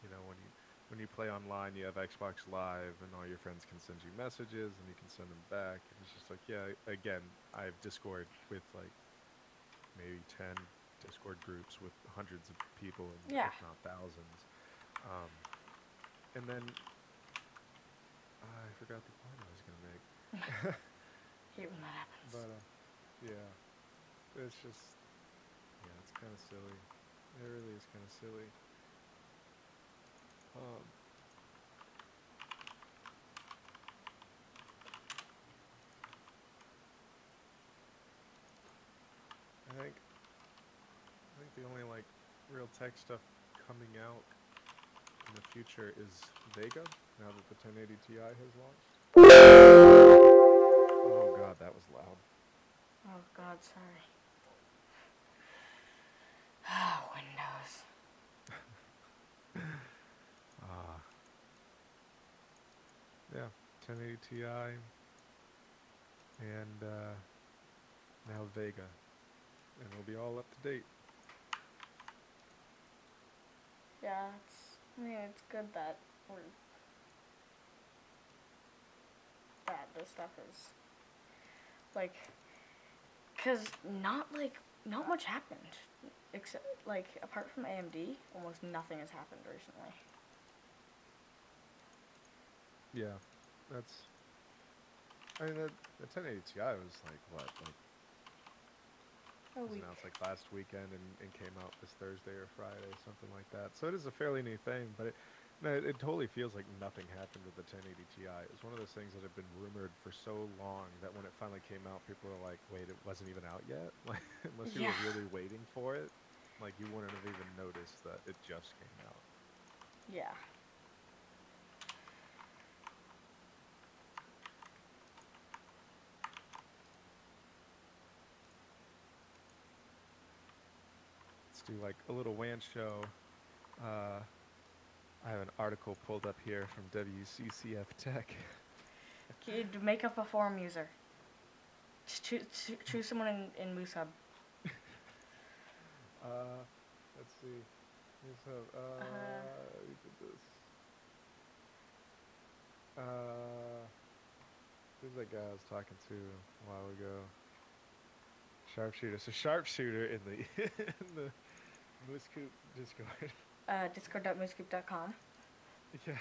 Speaker 1: you know, when you when you play online, you have Xbox Live, and all your friends can send you messages, and you can send them back. And it's just like, yeah. Again, I have Discord with like maybe ten Discord groups with hundreds of people, and
Speaker 2: Yeah.
Speaker 1: if not thousands. Um, and then I forgot the point I was gonna make.
Speaker 2: Hate when that happens.
Speaker 1: But uh, yeah, it's just yeah, it's kind of silly. It really is kind of silly. Um, I think I think the only like real tech stuff coming out in the future is Vega. Now that the 1080 Ti has launched. Oh god, that was loud.
Speaker 2: Oh God, sorry. Ah, Windows.
Speaker 1: Ah. Yeah, 1080 Ti and uh, now Vega, and it'll be all up to date.
Speaker 2: Yeah, it's. I mean, it's good that we're. That this stuff is. Like. Cause not like not much happened, except like apart from AMD, almost nothing has happened recently.
Speaker 1: Yeah, that's. I mean, the, the 1080 Ti was like what, like
Speaker 2: A
Speaker 1: was
Speaker 2: week.
Speaker 1: announced like last weekend and, and came out this Thursday or Friday, something like that. So it is a fairly new thing, but it, no, it, it totally feels like nothing happened with the 1080 Ti. It was one of those things that had been rumored for so long that when it finally came out, people were like, "Wait, it wasn't even out yet." Like, unless you
Speaker 2: Yeah.
Speaker 1: were really waiting for it, like you wouldn't have even noticed that it just came out.
Speaker 2: Yeah.
Speaker 1: Let's do like a little WAN show. Uh, I have an article pulled up here from WCCF Tech.
Speaker 2: Kid, make up a forum user. Just choose, choose someone in, in MooseHub.
Speaker 1: Uh, let's see. Here's how, uh, we did this. Uh, who's that guy I was talking to a while ago? Sharpshooter. So sharpshooter in the in the Moosecoop Discord.
Speaker 2: Uh,
Speaker 1: yeah,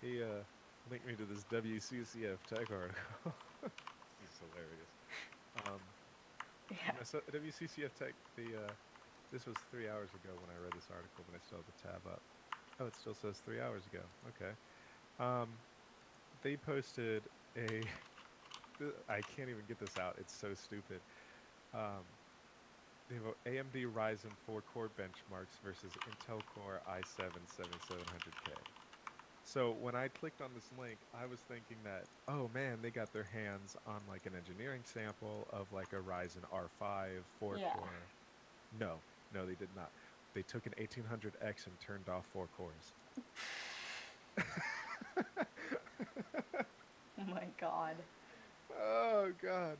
Speaker 1: he uh linked me to this WCCF Tech article. this is hilarious. Um,
Speaker 2: Yeah.
Speaker 1: Yeah, so WCCF Tech, the uh, this was three hours ago when I read this article, but I still have the tab up. Oh, it still says three hours ago. Okay. Um, they posted a. I can't even get this out. It's so stupid. Um, they have AMD Ryzen 4 core benchmarks versus Intel Core i7 7700K. So when I clicked on this link, I was thinking that, oh man, they got their hands on like an engineering sample of like a Ryzen R5 4
Speaker 2: Yeah.
Speaker 1: core. No, no, they did not. They took an 1800X and turned off four cores.
Speaker 2: Oh my god.
Speaker 1: Oh god.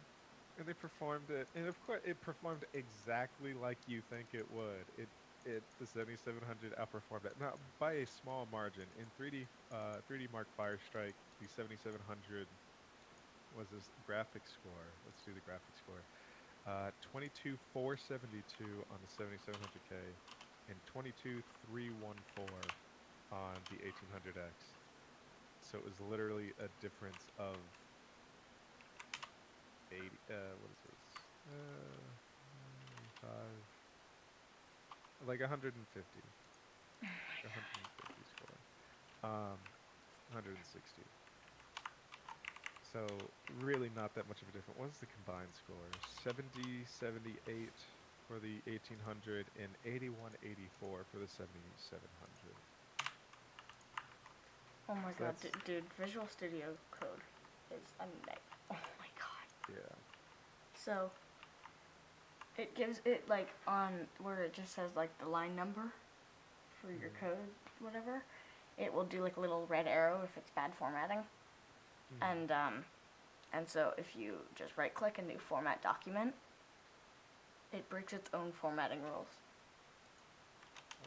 Speaker 1: And they performed it, and of course, it performed exactly like you think it would. It, it, the 7700 outperformed it, not by a small margin. In 3D, uh, 3D Mark Firestrike, the 7700 was this graphics score. Let's do the graphics score. Uh, 22472 on the 7700K, and 22314 on the 1800X. So it was literally a difference of 80, uh, what is this? Uh, 5, like 150. like 150 score. Um, 160. So really not that much of a difference. What's the combined score? 70, 78 for the 1800 and 81, 84 for the 7700.
Speaker 2: Oh my
Speaker 1: So
Speaker 2: god, dude, Visual Studio Code is a night. Oh my god.
Speaker 1: Yeah.
Speaker 2: So, it gives it like on where it just says like the line number. for your
Speaker 1: Mhm.
Speaker 2: code, whatever, it will do like a little red arrow if it's bad formatting.
Speaker 1: Mhm.
Speaker 2: And um, and so if you just right click and do format document, it breaks its own formatting rules.
Speaker 1: Oh.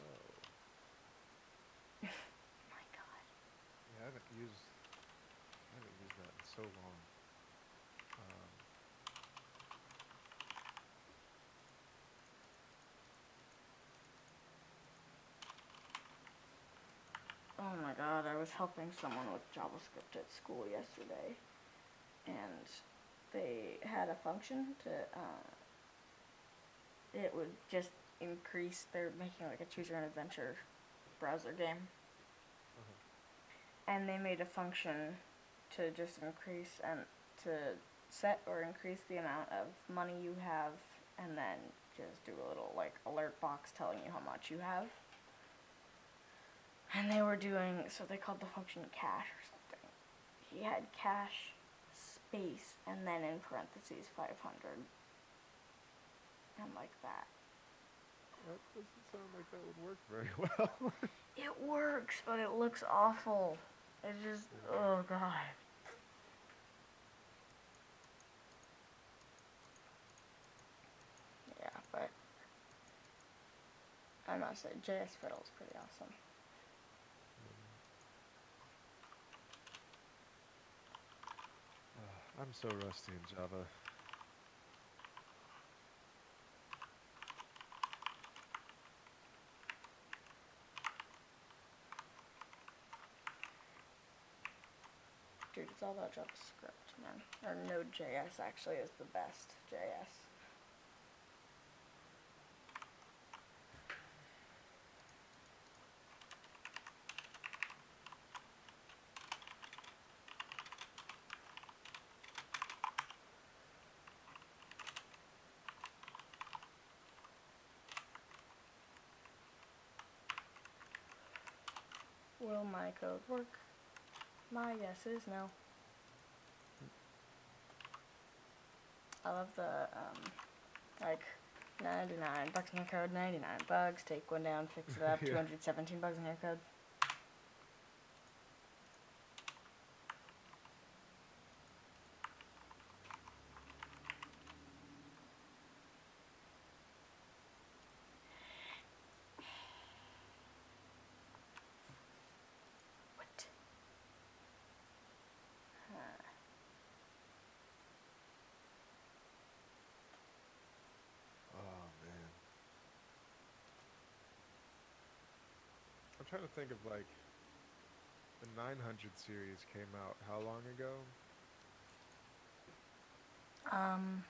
Speaker 2: My God.
Speaker 1: Yeah, I haven't used I haven't used that in so long. Um,
Speaker 2: Oh my God! I was helping someone with JavaScript at school yesterday, and they had a function to. Uh, it would just increase. They're making like a choose your own adventure browser game.
Speaker 1: uh-huh.
Speaker 2: and they made a function to just increase and to set or increase the amount of money you have and then just do a little like alert box telling you how much you have and they were doing so they called the function cache or something he had cache space and then in parentheses 500 and like that
Speaker 1: That doesn't sound like that would work very well.
Speaker 2: It works, but it looks awful. It just, oh god. Yeah, but I must say, JSFiddle is pretty awesome.
Speaker 1: Ah, I'm so rusty in Java.
Speaker 2: Dude, it's all about JavaScript, man. Or Node.js actually is the best JS. Will my code work? My guess is no. I love the um, like 99 bugs in your code, 99 bugs. Take one down, fix it up.
Speaker 1: Yeah.
Speaker 2: 217 bugs in your code.
Speaker 1: I'm trying to think of like the 900 series came out how long ago?
Speaker 2: Um.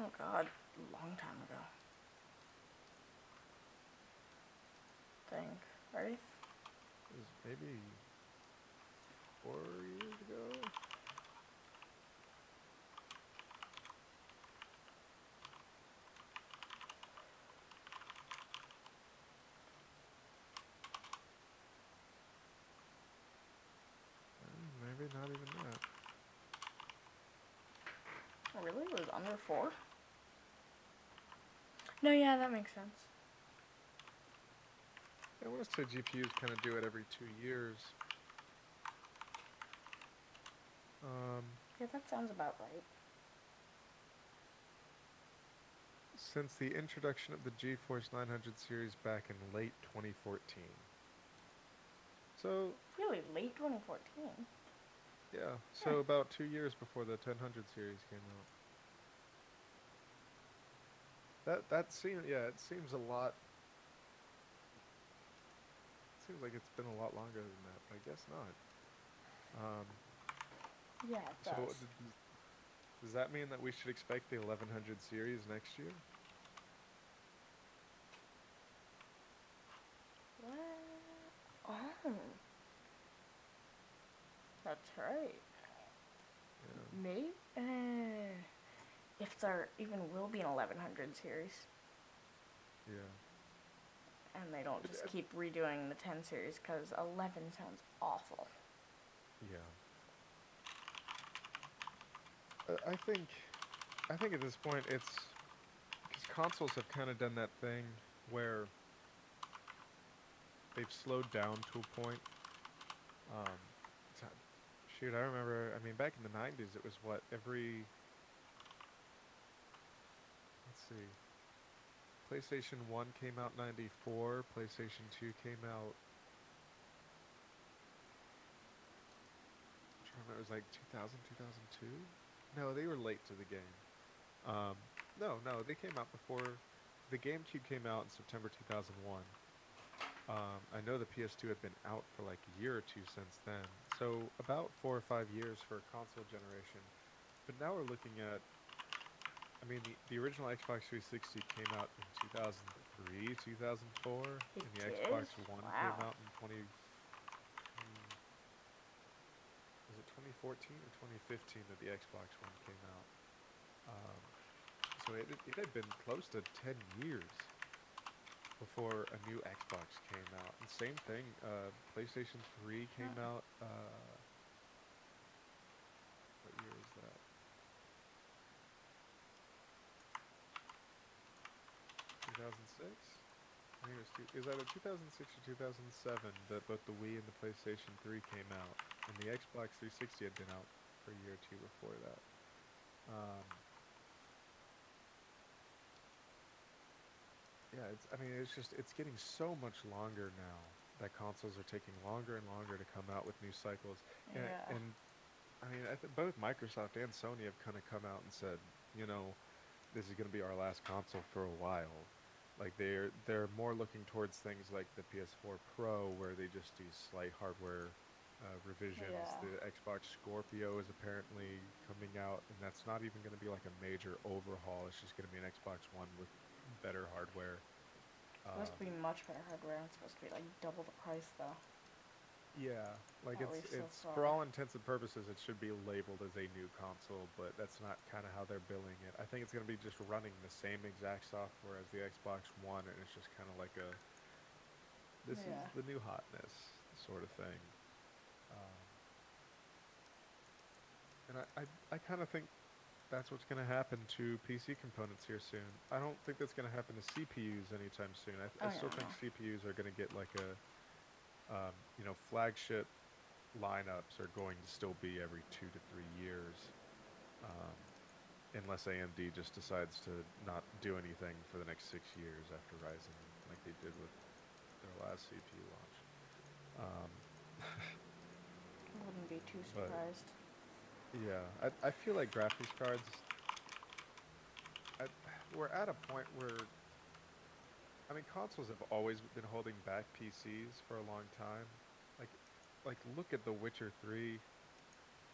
Speaker 2: Oh God, long time ago. Think. Ready?
Speaker 1: It was maybe four years ago. Uh, Maybe not even that.
Speaker 2: Oh, really? It was under four? No, yeah, that makes sense.
Speaker 1: I want to say GPUs kind of do it every two years. Um,
Speaker 2: Yeah, that sounds about right.
Speaker 1: since the introduction of the GeForce 900 series back in late 2014. So,
Speaker 2: Really, late 2014.
Speaker 1: yeah, so about two years before the 1000 series came out. That that seems yeah, it seems a lot. It Seems like it's been a lot longer than that, but I guess not. Um,
Speaker 2: Yeah, it
Speaker 1: so,
Speaker 2: does.
Speaker 1: does, does that mean that we should expect the 1100 series next year?
Speaker 2: What? Oh. That's right.
Speaker 1: Yeah.
Speaker 2: Maybe. Uh, if there even will be an 1100 series,
Speaker 1: Yeah.
Speaker 2: and they don't just
Speaker 1: uh,
Speaker 2: keep redoing the 10 series, because 11 sounds awful.
Speaker 1: Yeah. Uh, I think, I think at this point it's because consoles have kind of done that thing where they've slowed down to a point. Um, shoot, I remember. I mean, back in the '90s, it was what every. See. PlayStation One came out '94. PlayStation Two came out. It was like 2000, 2002. No, they were late to the game. Um, no, no, they came out before. The GameCube came out in September 2001. Um, I know the PS2 had been out for like a year or two since then. So about four or five years for a console generation. But now we're looking at. I mean, the, the original Xbox 360 came out in 2003, 2004,
Speaker 2: It
Speaker 1: and the
Speaker 2: did?
Speaker 1: Xbox One came out in 20. hmm, Was it 2014 or 2015 that the Xbox One came out? Um, so it, it had been close to 10 years before a new Xbox came out. And same thing, uh, PlayStation 3 came
Speaker 2: Huh.
Speaker 1: out. Uh, what year is that? 2006? I think it was, two, it was either 2006 or 2007 that both the Wii and the PlayStation 3 came out. And the Xbox 360 had been out for a year or two before that. Um, yeah, it's. I mean, it's just it's getting so much longer now that consoles are taking longer and longer to come out with new cycles. And,
Speaker 2: Yeah.
Speaker 1: and I mean, I th- both Microsoft and Sony have kind of come out and said, you know, this is going to be our last console for a while. Like they're they're more looking towards things like the PS4 Pro, where they just do slight hardware uh, revisions.
Speaker 2: Yeah.
Speaker 1: The Xbox Scorpio is apparently coming out, and that's not even going to be like a major overhaul. It's just going to be an Xbox One with better hardware.
Speaker 2: It's supposed to
Speaker 1: Um,
Speaker 2: be much better hardware. It's supposed to be like double the price though.
Speaker 1: Yeah, like
Speaker 2: At
Speaker 1: it's
Speaker 2: least so
Speaker 1: it's for all intents and purposes, it should be labeled as a new console, but that's not kind of how they're billing it. I think it's going to be just running the same exact software as the Xbox One, and it's just kind of like a this
Speaker 2: Yeah.
Speaker 1: is the new hotness sort of thing. Um, and I, I, I kind of think that's what's going to happen to PC components here soon. I don't think that's going to happen to CPUs anytime soon. I, th- I
Speaker 2: Oh,
Speaker 1: still
Speaker 2: yeah,
Speaker 1: think. CPUs are going to get like a, um, you know, flagship lineups are going to still be every two to three years, um, unless AMD just decides to not do anything for the next six years after Ryzen, like they did with their last CPU launch. Um,
Speaker 2: I wouldn't be too surprised.
Speaker 1: Yeah, I, I feel like graphics cards. I, we're at a point where. I mean, consoles have always been holding back PCs for a long time. Like, like look at The Witcher Three.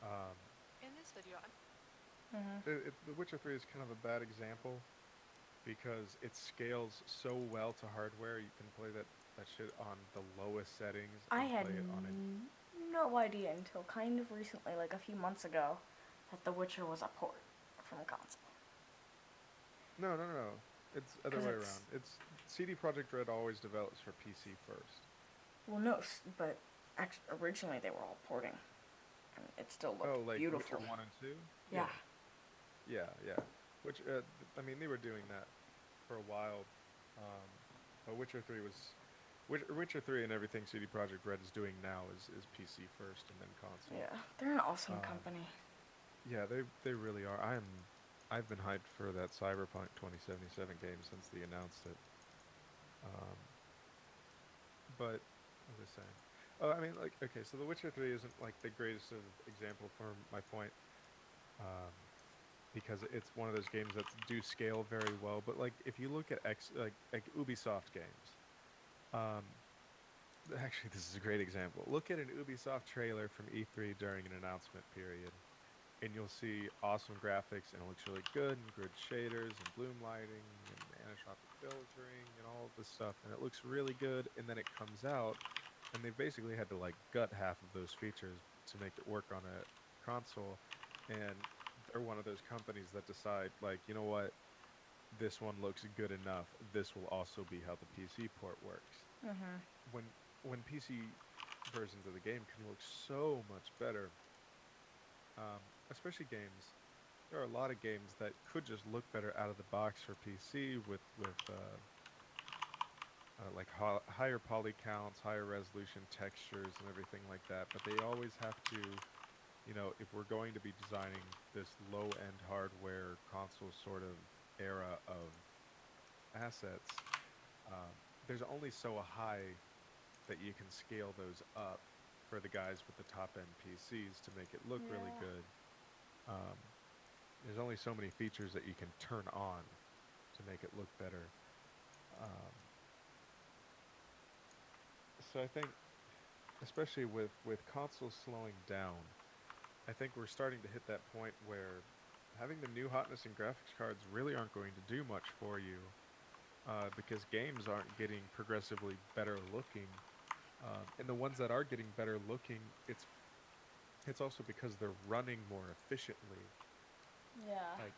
Speaker 1: Um,
Speaker 3: In this video, I'm
Speaker 2: Mm-hmm.
Speaker 1: it, it, the Witcher Three is kind of a bad example because it scales so well to hardware. You can play that that shit on the lowest settings.
Speaker 2: I
Speaker 1: and
Speaker 2: had
Speaker 1: play it on a
Speaker 2: n- no idea until kind of recently, like a few months ago, that The Witcher was a port from a console.
Speaker 1: No, no, no, no. It's other way
Speaker 2: it's-
Speaker 1: around. It's CD Projekt Red always develops for PC first.
Speaker 2: Well, no, but actually, originally they were all porting. And it still looked
Speaker 1: oh, like
Speaker 2: beautiful.
Speaker 1: Witcher One and Two.
Speaker 2: yeah.
Speaker 1: yeah, yeah. Which uh, th- I mean, they were doing that for a while. Um, but Witcher Three was Witcher, Witcher Three and everything CD Projekt Red is doing now is, is PC first and then console.
Speaker 2: Yeah, they're an awesome
Speaker 1: Um,
Speaker 2: company.
Speaker 1: Yeah, they they really are. I am. I've been hyped for that Cyberpunk 2077 game since they announced it. Um, but what was I saying? Oh, I mean, like, okay, so The Witcher 3 isn't like the greatest of example for my point, um, because it's one of those games that do scale very well. But like, if you look at X, like, like Ubisoft games, um, actually, this is a great example. Look at an Ubisoft trailer from E3 during an announcement period and you'll see awesome graphics and it looks really good and good shaders and bloom lighting and anisotropic filtering and all of this stuff and it looks really good and then it comes out and they basically had to like gut half of those features to make it work on a console and they're one of those companies that decide like you know what this one looks good enough this will also be how the pc port works
Speaker 2: Mm-hmm.
Speaker 1: when when PC versions of the game can look so much better, um, especially games. There are a lot of games that could just look better out of the box for PC with with uh, uh, like ho- higher poly counts, higher resolution textures, and everything like that. But they always have to, you know, if we're going to be designing this low end hardware console sort of era of assets, um, there's only so high that you can scale those up for the guys with the top end PCs to make it look really good. Um, there's only so many features that you can turn on to make it look better. Um, so I think, especially with with consoles slowing down, I think we're starting to hit that point where having the new hotness and graphics cards really aren't going to do much for you uh, because games aren't getting progressively better looking, um, and the ones that are getting better looking, it's it's also because they're running more efficiently.
Speaker 2: Yeah.
Speaker 1: Like,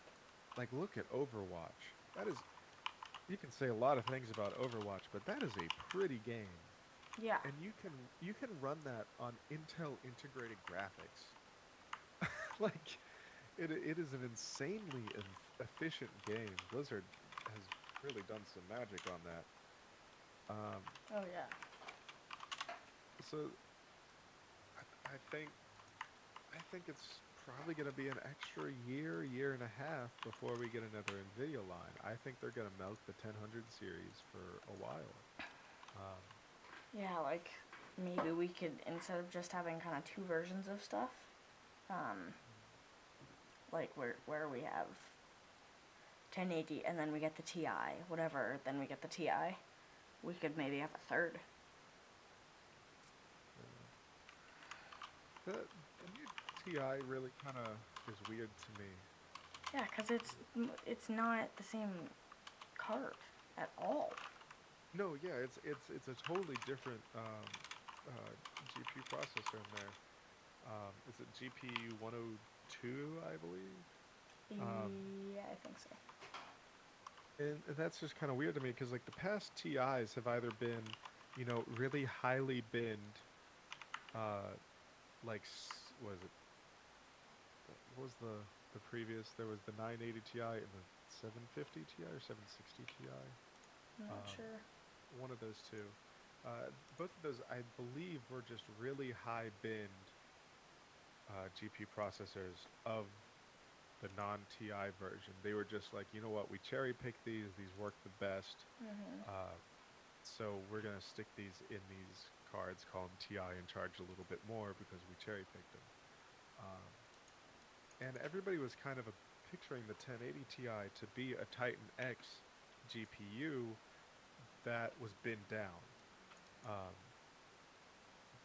Speaker 1: like look at Overwatch. That is, you can say a lot of things about Overwatch, but that is a pretty game,
Speaker 2: yeah.
Speaker 1: and you can you can run that on Intel integrated graphics. like, it it is an insanely eff- efficient game. Blizzard has really done some magic on that. Um,
Speaker 2: Oh yeah.
Speaker 1: so, I, I think, I think it's probably going to be an extra year, year and a half before we get another Nvidia line. I think they're going to milk the 1000 series for a while. Um,
Speaker 2: Yeah, like maybe we could instead of just having kind of two versions of stuff, um, like where where we have 1080 and then we get the TI, whatever, then we get the TI. We could maybe have a third.
Speaker 1: the, the new TI really kind of is weird to me.
Speaker 2: Yeah, cuz it's it's not the same card at all.
Speaker 1: No, yeah, it's it's it's a totally different um, uh, GPU processor in there. Um, it's a GPU 102, I believe. Um,
Speaker 2: yeah, I think so.
Speaker 1: And and that's just kind of weird to me because like the past TIs have either been, you know, really highly binned, uh, like s- was it? What was the the previous? There was the 980 Ti and the 750 Ti or 760 Ti.
Speaker 2: I'm not
Speaker 1: um,
Speaker 2: sure.
Speaker 1: One of those two. Uh, both of those, I believe, were just really high bend uh, GPU processors of the non TI version. They were just like, you know what, we cherry pick these, these work the best.
Speaker 2: hmm
Speaker 1: Uh, so we're going to stick these in these cards, call them TI, and charge a little bit more because we cherry picked them. Um, and everybody was kind of a, picturing the 1080 Ti to be a Titan X GPU that was binned down. Um,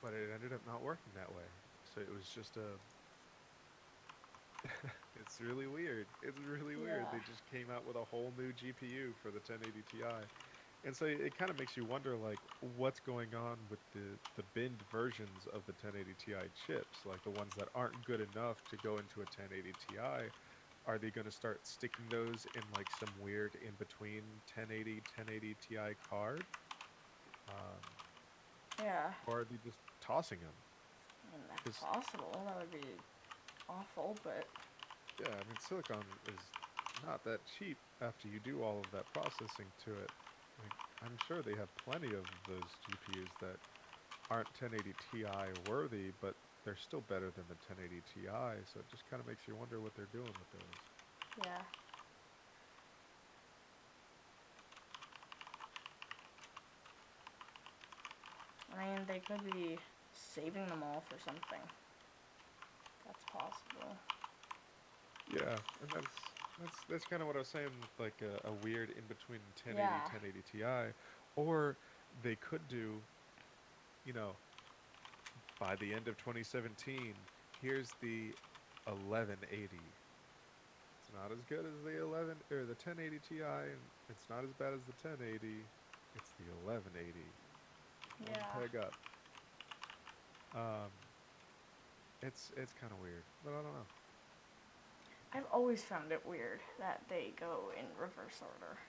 Speaker 1: but it ended up not working that way. So it was just a. it's really weird. It's really weird. They just came out with a whole new GPU for the 1080 Ti. And so it kind of makes you wonder, like, what's going on with the, the binned versions of the 1080 Ti chips, like the ones that aren't good enough to go into a 1080 Ti. Are they going to start sticking those in like some weird in between 1080 1080 Ti card, um,
Speaker 2: Yeah,
Speaker 1: or are they just tossing them?
Speaker 2: I mean, that's possible. That would be awful, but
Speaker 1: Yeah, I mean silicon is not that cheap after you do all of that processing to it. Like, I'm sure they have plenty of those GPUs that aren't 1080 Ti worthy, but they're still better than the 1080 Ti. So it just kind of makes you wonder what they're doing with those.
Speaker 2: yeah. I mean, they could be saving them all for something. That's possible.
Speaker 1: Yeah, and that's that's that's kind of what I was saying, like a, a weird in between 1080
Speaker 2: Yeah.
Speaker 1: 1080 Ti, or they could do, you know, by the end of 2017, here's the 1180. It's not as good as the 11 or the 1080 Ti, and it's not as bad as the 1080. It's the 1180. One
Speaker 2: Yeah.
Speaker 1: peg up. Um, it's it's kind of weird, but I don't know.
Speaker 2: I've always found it weird that they go in reverse order.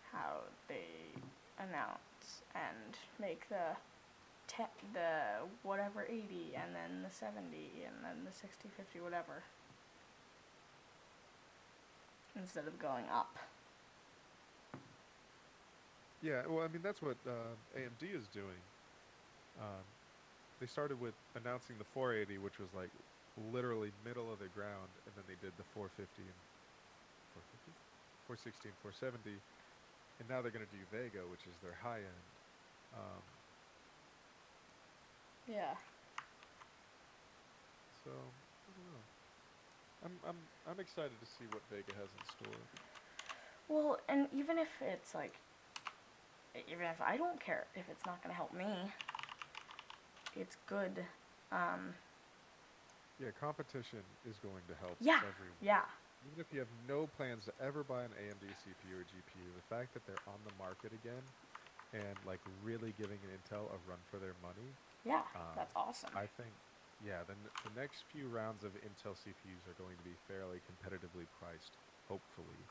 Speaker 2: How they announce and make the te- the whatever 80 and then the 70 and then the 60 50 whatever instead of going up.
Speaker 1: Yeah, well, I mean that's what uh, AMD is doing. Um, they started with announcing the 480, which was like literally middle of the ground, and then they did the 450 and 450, 460 and 470, and now they're going to do Vega, which is their high end. Um,
Speaker 2: Yeah.
Speaker 1: so I don't know. I'm I'm I'm excited to see what Vega has in store.
Speaker 2: Well, and even if it's like, even if I don't care, if it's not gonna help me, it's good. Um,
Speaker 1: Yeah, competition is going to help
Speaker 2: yeah,
Speaker 1: everyone.
Speaker 2: yeah,
Speaker 1: Even if you have no plans to ever buy an AMD CPU or GPU, the fact that they're on the market again and like really giving an Intel a run for their money,
Speaker 2: yeah.
Speaker 1: Um,
Speaker 2: that's awesome.
Speaker 1: I think, yeah, the, n- the next few rounds of Intel CPUs are going to be fairly competitively priced, hopefully.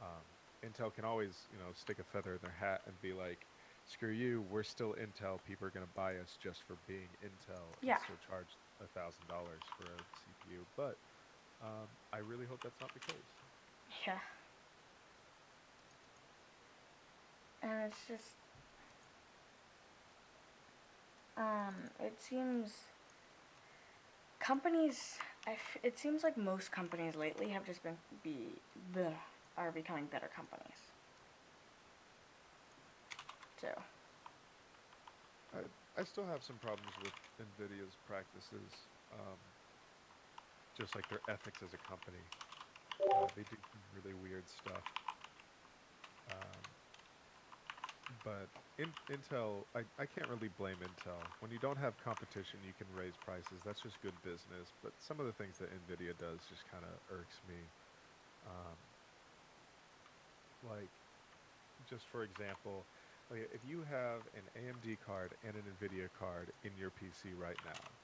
Speaker 1: Um, Intel can always, you know, stick a feather in their hat and be like, screw you, we're still Intel. People are going to buy us just for being Intel
Speaker 2: Yeah.
Speaker 1: and still charge a $1,000 for a CPU. But um, I really hope that's not the case.
Speaker 2: yeah. And it's just, um, it seems companies. It seems like most companies lately have just been be are becoming better companies. So
Speaker 1: I, I still have some problems with NVIDIA's practices, um, just like their ethics as a company. Uh, they do really weird stuff. Um, but in, Intel, I, I can't really blame Intel. When you don't have competition, you can raise prices. That's just good business. But some of the things that NVIDIA does just kind of irks me. Um, like, just for example, like if you have an AMD card and an NVIDIA card in your PC right now,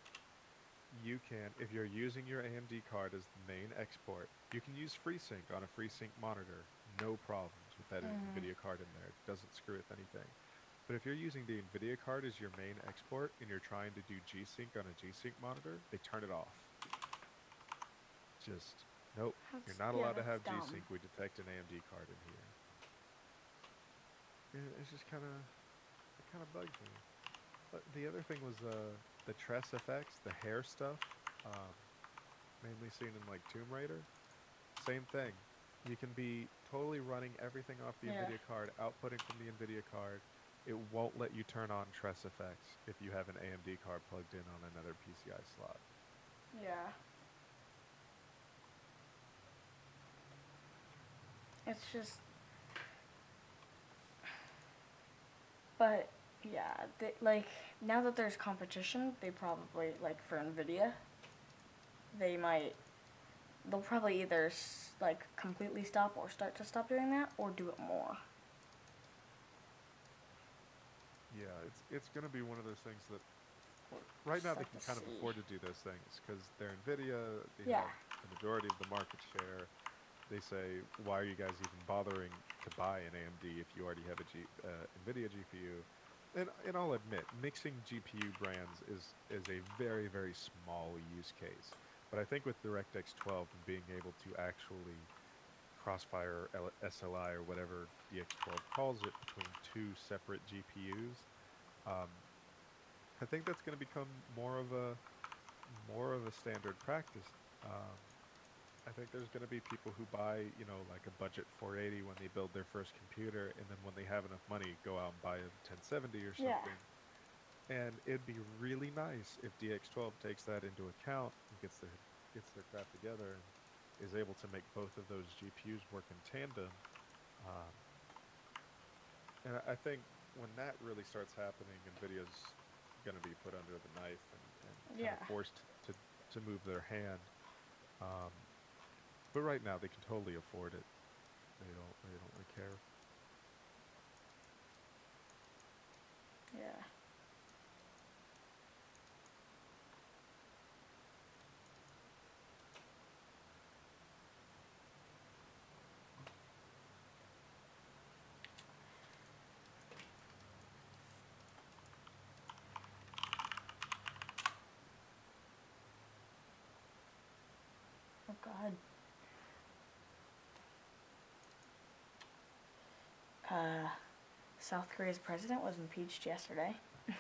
Speaker 1: you can, if you're using your AMD card as the main export, you can use FreeSync on a FreeSync monitor. No problems with that
Speaker 2: Mhm.
Speaker 1: NVIDIA card in there. It doesn't screw with anything. But if you're using the NVIDIA card as your main export and you're trying to do G-Sync on a G-Sync monitor, they turn it off. Just, nope. You're not
Speaker 2: yeah,
Speaker 1: allowed to have
Speaker 2: dumb.
Speaker 1: G-Sync. We detect an AMD card in here. It's just kind of, it kind of bugs me. But the other thing was uh, the TressFX, the hair stuff, um, mainly seen in like Tomb Raider. Same thing. You can be totally running everything off the
Speaker 2: Yeah.
Speaker 1: NVIDIA card, outputting from the NVIDIA card. It won't let you turn on TressFX if you have an AMD card plugged in on another PCI slot.
Speaker 2: Yeah. It's just. But, yeah, they, like, now that there's competition, they probably, like, for NVIDIA, they might. They'll probably either, like, completely stop or start to stop doing that or do it more.
Speaker 1: Yeah, it's it's going to be one of those things that right now they can kind of afford to do those things because they're Nvidia. They
Speaker 2: Yeah.
Speaker 1: have the majority of the market share. They say, why are you guys even bothering to buy an AMD if you already have a G, uh, Nvidia GPU? And and I'll admit, mixing GPU brands is is a very very small use case. But I think with DirectX 12 and being able to actually crossfire L- SLI or whatever DX12 calls it between two separate GPUs. Um, I think that's going to become more of a more of a standard practice. Um, I think there's going to be people who buy, you know, like a budget 480 when they build their first computer, and then when they have enough money, go out and buy a 1070 or something. Yeah. And it'd be really nice if DX12 takes that into account and gets their gets their crap together and is able to make both of those GPUs work in tandem. Um, and I- think when that really starts happening, NVIDIA's going to be put under the knife and, and kind
Speaker 2: Yeah.
Speaker 1: of forced to, to move their hand. Um, but right now, they can totally afford it. They don't. They don't really care.
Speaker 2: Yeah. Oh God. Uh, South Korea's president was impeached yesterday.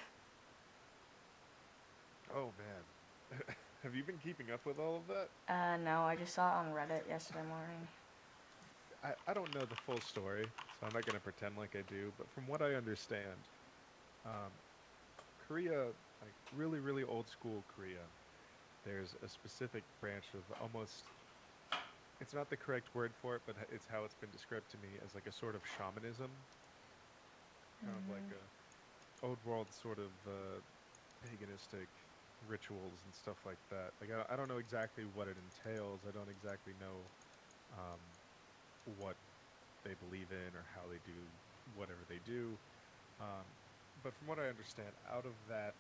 Speaker 1: Oh man, have you been keeping up with all of that?
Speaker 2: Uh, no, I just saw it on Reddit yesterday morning.
Speaker 1: I, I don't know the full story, so I'm not going to pretend like I do, but from what I understand, um, Korea, like really, really old school Korea, there's a specific branch of almost, it's not the correct word for it, but it's how it's been described to me as like a sort of shamanism. Kind of like a old world sort of uh, paganistic rituals and stuff like that. Like I, I don't know exactly what it entails. I don't exactly know um, what they believe in or how they do whatever they do. Um, but from what I understand, out of that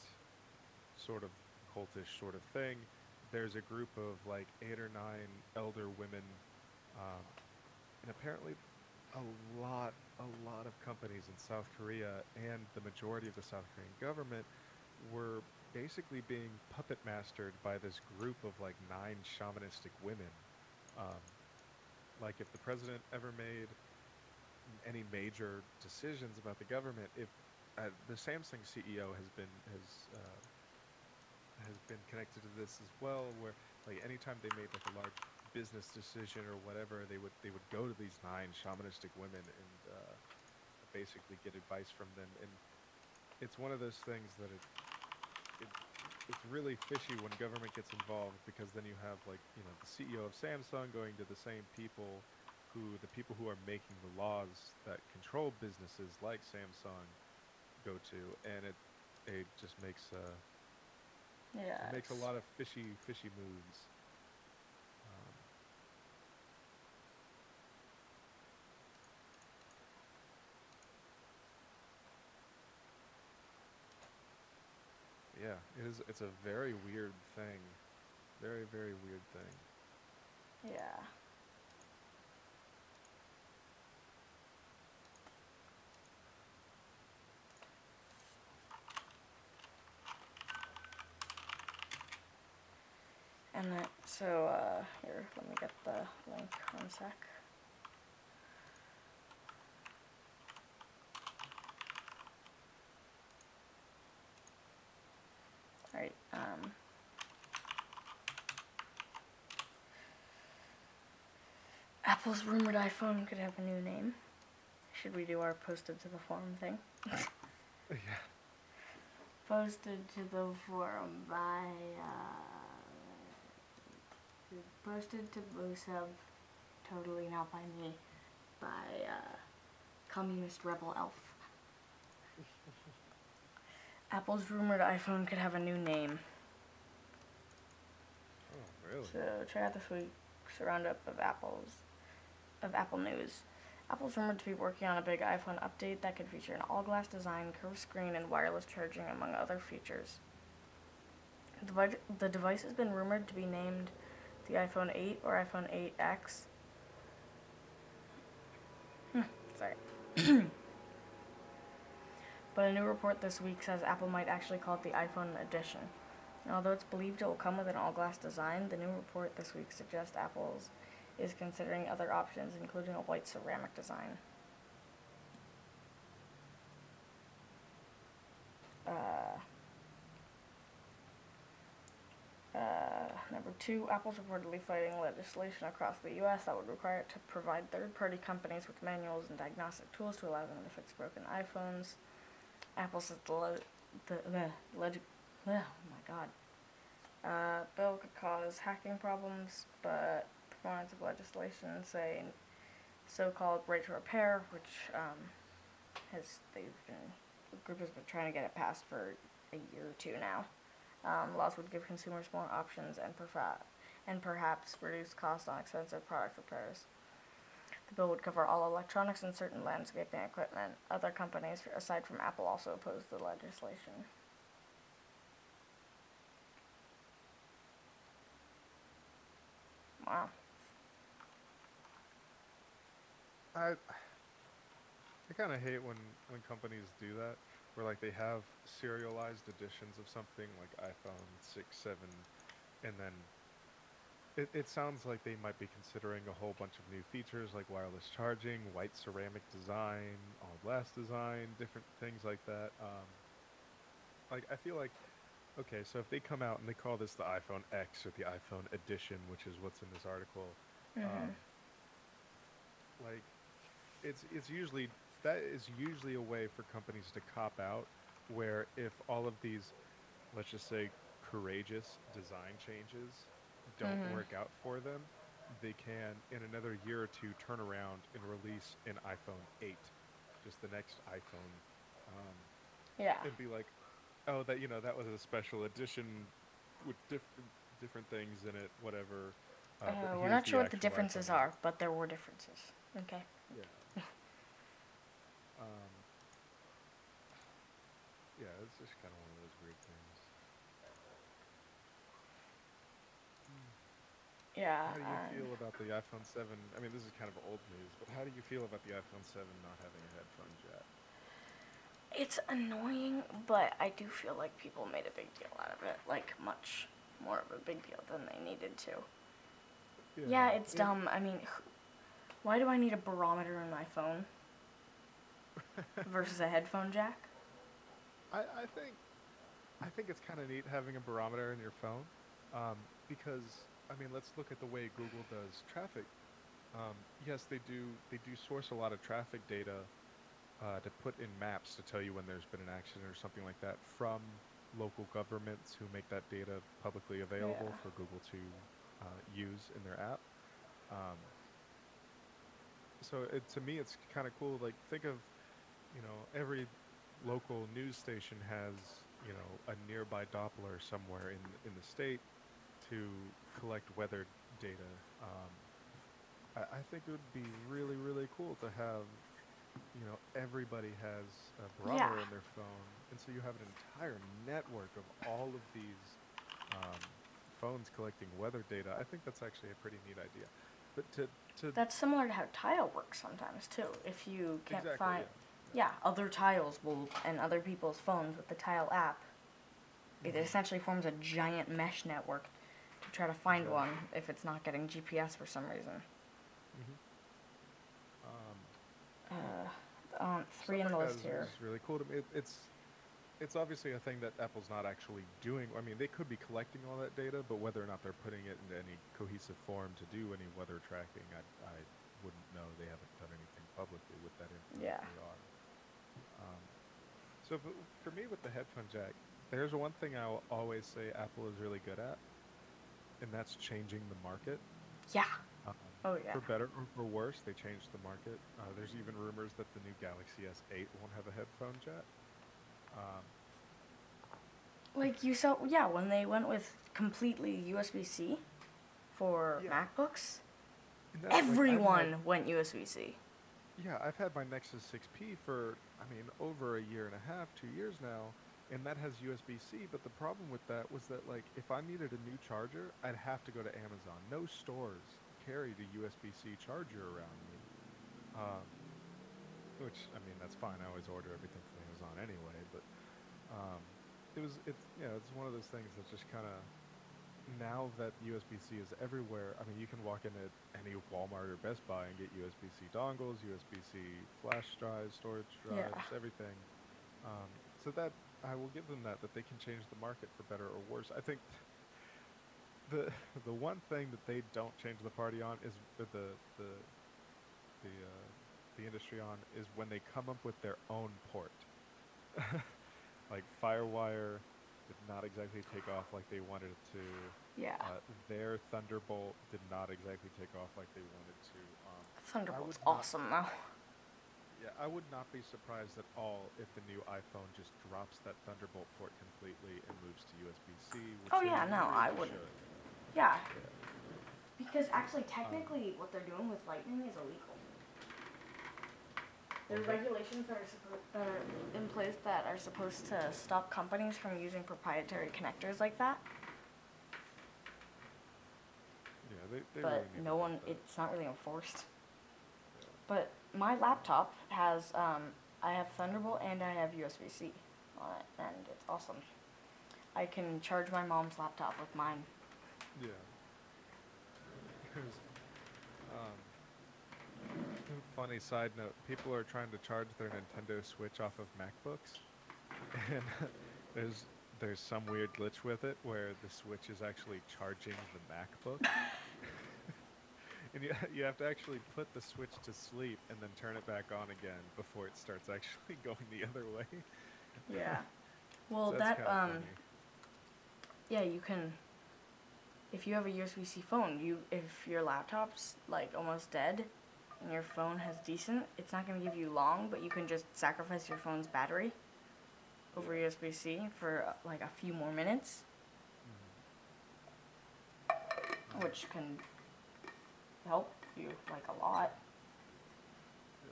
Speaker 1: sort of cultish sort of thing, there's a group of like eight or nine elder women, um, and apparently a lot, a lot of companies in South Korea and the majority of the South Korean government were basically being puppet mastered by this group of like nine shamanistic women. Um, like if the president ever made any major decisions about the government, if uh, the Samsung CEO has been has uh, has been connected to this as well, where like anytime they made like a large business decision or whatever, they would they would go to these nine shamanistic women and uh, basically get advice from them, and it's one of those things that it, it it's really fishy when government gets involved because then you have like you know the CEO of Samsung going to the same people who the people who are making the laws that control businesses like Samsung go to, and it it just makes uh,
Speaker 2: Yeah.
Speaker 1: it makes a lot of fishy fishy moves. Um, yeah, it is. It's a very weird thing. Very very weird thing.
Speaker 2: Yeah. And that, so, uh, here, let me get the link one sec. Alright, um. Apple's rumored iPhone could have a new name. Should we do our posted to the forum thing?
Speaker 1: yeah.
Speaker 2: Posted to the forum by, uh, posted to MooseHub, totally not by me, by, uh, Communist Rebel Elf. Apple's rumored iPhone could have a new name.
Speaker 1: Oh really?
Speaker 2: So check out this week's roundup of Apple's of Apple news. Apple's rumored to be working on a big iPhone update that could feature an all-glass design, curved screen, and wireless charging, among other features. The, the device has been rumored to be named the iPhone 8 or iPhone 8X. Hmm, sorry. but a new report this week says Apple might actually call it the iPhone Edition. Although it's believed it will come with an all glass design, the new report this week suggests Apple's is considering other options, including a white ceramic design. Uh, uh, number two, Apple's reportedly fighting legislation across the U.S. that would require it to provide third-party companies with manuals and diagnostic tools to allow them to fix broken iPhones. Apple says the, le- the, the leg- oh my god. Uh, bill could cause hacking problems, but proponents of legislation say so-called right to repair, which um, has they've been the group has been trying to get it passed for a year or two now. Um, laws would give consumers more options and and perhaps reduce costs on expensive product repairs. The bill would cover all electronics and certain landscaping equipment. Other companies, aside from Apple, also oppose the legislation. Wow.
Speaker 1: I I kind of hate when when companies do that, where like they have serialized editions of something like iPhone six, seven, and then it, it sounds like they might be considering a whole bunch of new features like wireless charging, white ceramic design, all glass design, different things like that. Um, like I feel like, okay, so if they come out and they call this the iPhone X or the iPhone Edition, which is what's in this article,
Speaker 2: Mhm.
Speaker 1: um, like it's it's usually that is usually a way for companies to cop out where if all of these let's just say courageous design changes don't
Speaker 2: Mhm.
Speaker 1: work out for them they can in another year or two turn around and release an iphone 8 just the next iphone um,
Speaker 2: Yeah.
Speaker 1: and be like oh that you know that was a special edition with different different things in it whatever uh,
Speaker 2: Uh, we're not sure what the differences
Speaker 1: iPhone.
Speaker 2: are, but there were differences. Okay.
Speaker 1: Yeah. um, yeah, it's just kind of one of those weird things.
Speaker 2: Yeah.
Speaker 1: How do you
Speaker 2: um,
Speaker 1: feel about the iPhone 7? I mean, this is kind of old news, but how do you feel about the iPhone 7 not having a headphone jack?
Speaker 2: It's annoying, but I do feel like people made a big deal out of it. Like, much more of a big deal than they needed to. Yeah, it's
Speaker 1: it-
Speaker 2: dumb. I mean, why do I need a barometer in my phone versus a headphone jack?
Speaker 1: I, I think I think it's kind of neat having a barometer in your phone, um, because I mean, let's look at the way Google does traffic. Um, yes, they do they do source a lot of traffic data uh, to put in maps to tell you when there's been an accident or something like that from local governments who make that data publicly available
Speaker 2: Yeah.
Speaker 1: for Google to uh, use in their app. Um, so it, to me, it's kind of cool. Like think of, you know, every local news station has you know a nearby Doppler somewhere in in the state to collect weather data. Um, I, I think it would be really really cool to have you know everybody has a barometer
Speaker 2: Yeah.
Speaker 1: in their phone, and so you have an entire network of all of these um, phones collecting weather data. I think that's actually a pretty neat idea. But to to
Speaker 2: That's similar to how tile works sometimes too. If you can't
Speaker 1: exactly
Speaker 2: find,
Speaker 1: yeah.
Speaker 2: other tiles will and other people's phones with the tile app. It
Speaker 1: Mhm.
Speaker 2: essentially forms a giant mesh network to try to find one if it's not getting GPS for some reason.
Speaker 1: Mhm. Um,
Speaker 2: Uh, on three in the list
Speaker 1: is-
Speaker 2: here.
Speaker 1: is really cool to me. It, it's it's obviously a thing that Apple's not actually doing. I mean, they could be collecting all that data, but whether or not they're putting it into any cohesive form to do any weather tracking, I, I wouldn't know. They haven't done anything publicly with that information.
Speaker 2: Yeah.
Speaker 1: They are. So for me, with the headphone jack, there's one thing I'll always say Apple is really good at, and that's changing the market.
Speaker 2: Yeah.
Speaker 1: Um,
Speaker 2: Oh yeah.
Speaker 1: for better or for worse, they changed the market. Uh, there's even rumors that the new Galaxy S8 won't have a headphone jack. Um,
Speaker 2: Like you saw, yeah, when they went with completely USB C for
Speaker 1: Yeah.
Speaker 2: MacBooks,
Speaker 1: that's, like,
Speaker 2: everyone
Speaker 1: had-
Speaker 2: went USB C.
Speaker 1: yeah, I've had my Nexus 6P for, I mean, over a year and a half, two years now, and that has USB C. But the problem with that was that, like, if I needed a new charger, I'd have to go to Amazon. No stores carried a USB C charger around me. Um, which, I mean, that's fine. I always order everything from Amazon anyway. But um, it was, it's, you know, it's one of those things that just kind of now that USB C is everywhere, I mean, you can walk into any Walmart or Best Buy and get USB C dongles, USB C flash drives, storage
Speaker 2: Yeah.
Speaker 1: drives, everything. Um, so that I will give them that that they can change the market for better or worse. I think the the one thing that they don't change the party on is the the the the, uh, the industry on is when they come up with their own port. like FireWire did not exactly take off like they wanted it to.
Speaker 2: Yeah.
Speaker 1: Uh, their Thunderbolt did not exactly take off like they wanted to. Um,
Speaker 2: Thunderbolt's
Speaker 1: not-
Speaker 2: awesome though.
Speaker 1: yeah, I would not be surprised at all if the new iPhone just drops that Thunderbolt port completely and moves to USB-C.
Speaker 2: Oh, yeah, no, I wouldn't. Yeah.
Speaker 1: Yeah.
Speaker 2: Because actually, technically, what they're doing with Lightning is illegal. There's
Speaker 1: Okay.
Speaker 2: regulations that are, that are in place that are supposed to stop companies from using proprietary connectors like that.
Speaker 1: Yeah, they, they
Speaker 2: but
Speaker 1: really need to
Speaker 2: no one,
Speaker 1: that.
Speaker 2: it's not really enforced. But my laptop has, um, I have Thunderbolt and I have USB C on it, and it's awesome. I can charge my mom's laptop with mine.
Speaker 1: Yeah. Um, funny side note: people are trying to charge their Nintendo Switch off of MacBooks, and there's there's some weird glitch with it where the Switch is actually charging the MacBook. and you, you have to actually put the Switch to sleep and then turn it back on again before it starts actually going the other way.
Speaker 2: Yeah. Well,
Speaker 1: So
Speaker 2: that um,
Speaker 1: funny.
Speaker 2: yeah, you can. If you have a USB-C phone, you if your laptop's like almost dead, and your phone has decent, it's not gonna give you long, but you can just sacrifice your phone's battery over USB-C for uh, like a few more minutes, which can help you like a lot.
Speaker 1: Yeah.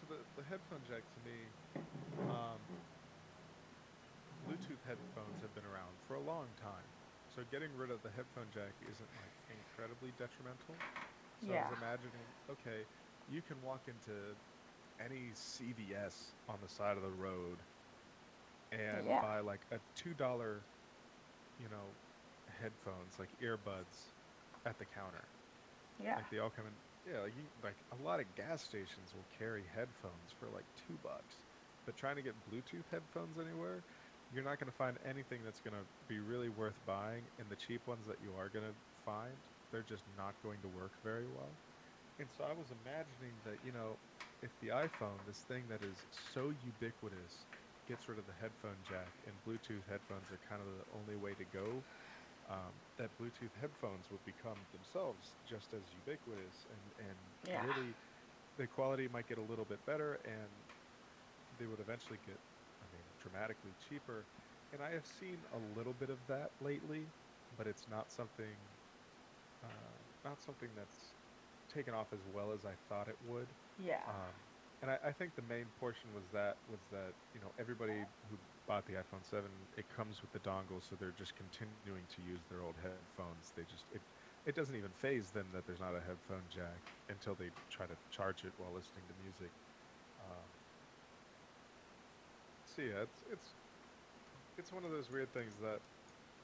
Speaker 1: So the, the headphone jack to me, um, Bluetooth headphones have been around for a long time. So getting rid of the headphone jack isn't like incredibly detrimental. So I was imagining, okay, you can walk into any CVS on the side of the road and
Speaker 2: Yeah.
Speaker 1: buy like a two dollar, you know, headphones like earbuds at the counter.
Speaker 2: Yeah.
Speaker 1: Like they all come in. Yeah, like you, like a lot of gas stations will carry headphones for like two bucks, but trying to get Bluetooth headphones anywhere, you're not going to find anything that's going to be really worth buying. And the cheap ones that you are going to find, they're just not going to work very well. And so I was imagining that you know, if the iPhone, this thing that is so ubiquitous, gets rid of the headphone jack, and Bluetooth headphones are kind of the only way to go um, that Bluetooth headphones would become themselves just as ubiquitous and, and
Speaker 2: Yeah.
Speaker 1: really the quality might get a little bit better and they would eventually get, I mean, dramatically cheaper. And I have seen a little bit of that lately, but it's not something, not something that's taken off as well as I thought it would.
Speaker 2: Yeah.
Speaker 1: Um, and I, I think the main portion was that was that you know everybody who bought the iPhone 7, it comes with the dongle, so they're just continuing to use their old headphones. They just it it doesn't even phase them that there's not a headphone jack until they try to charge it while listening to music. Um, so yeah, it's it's it's one of those weird things that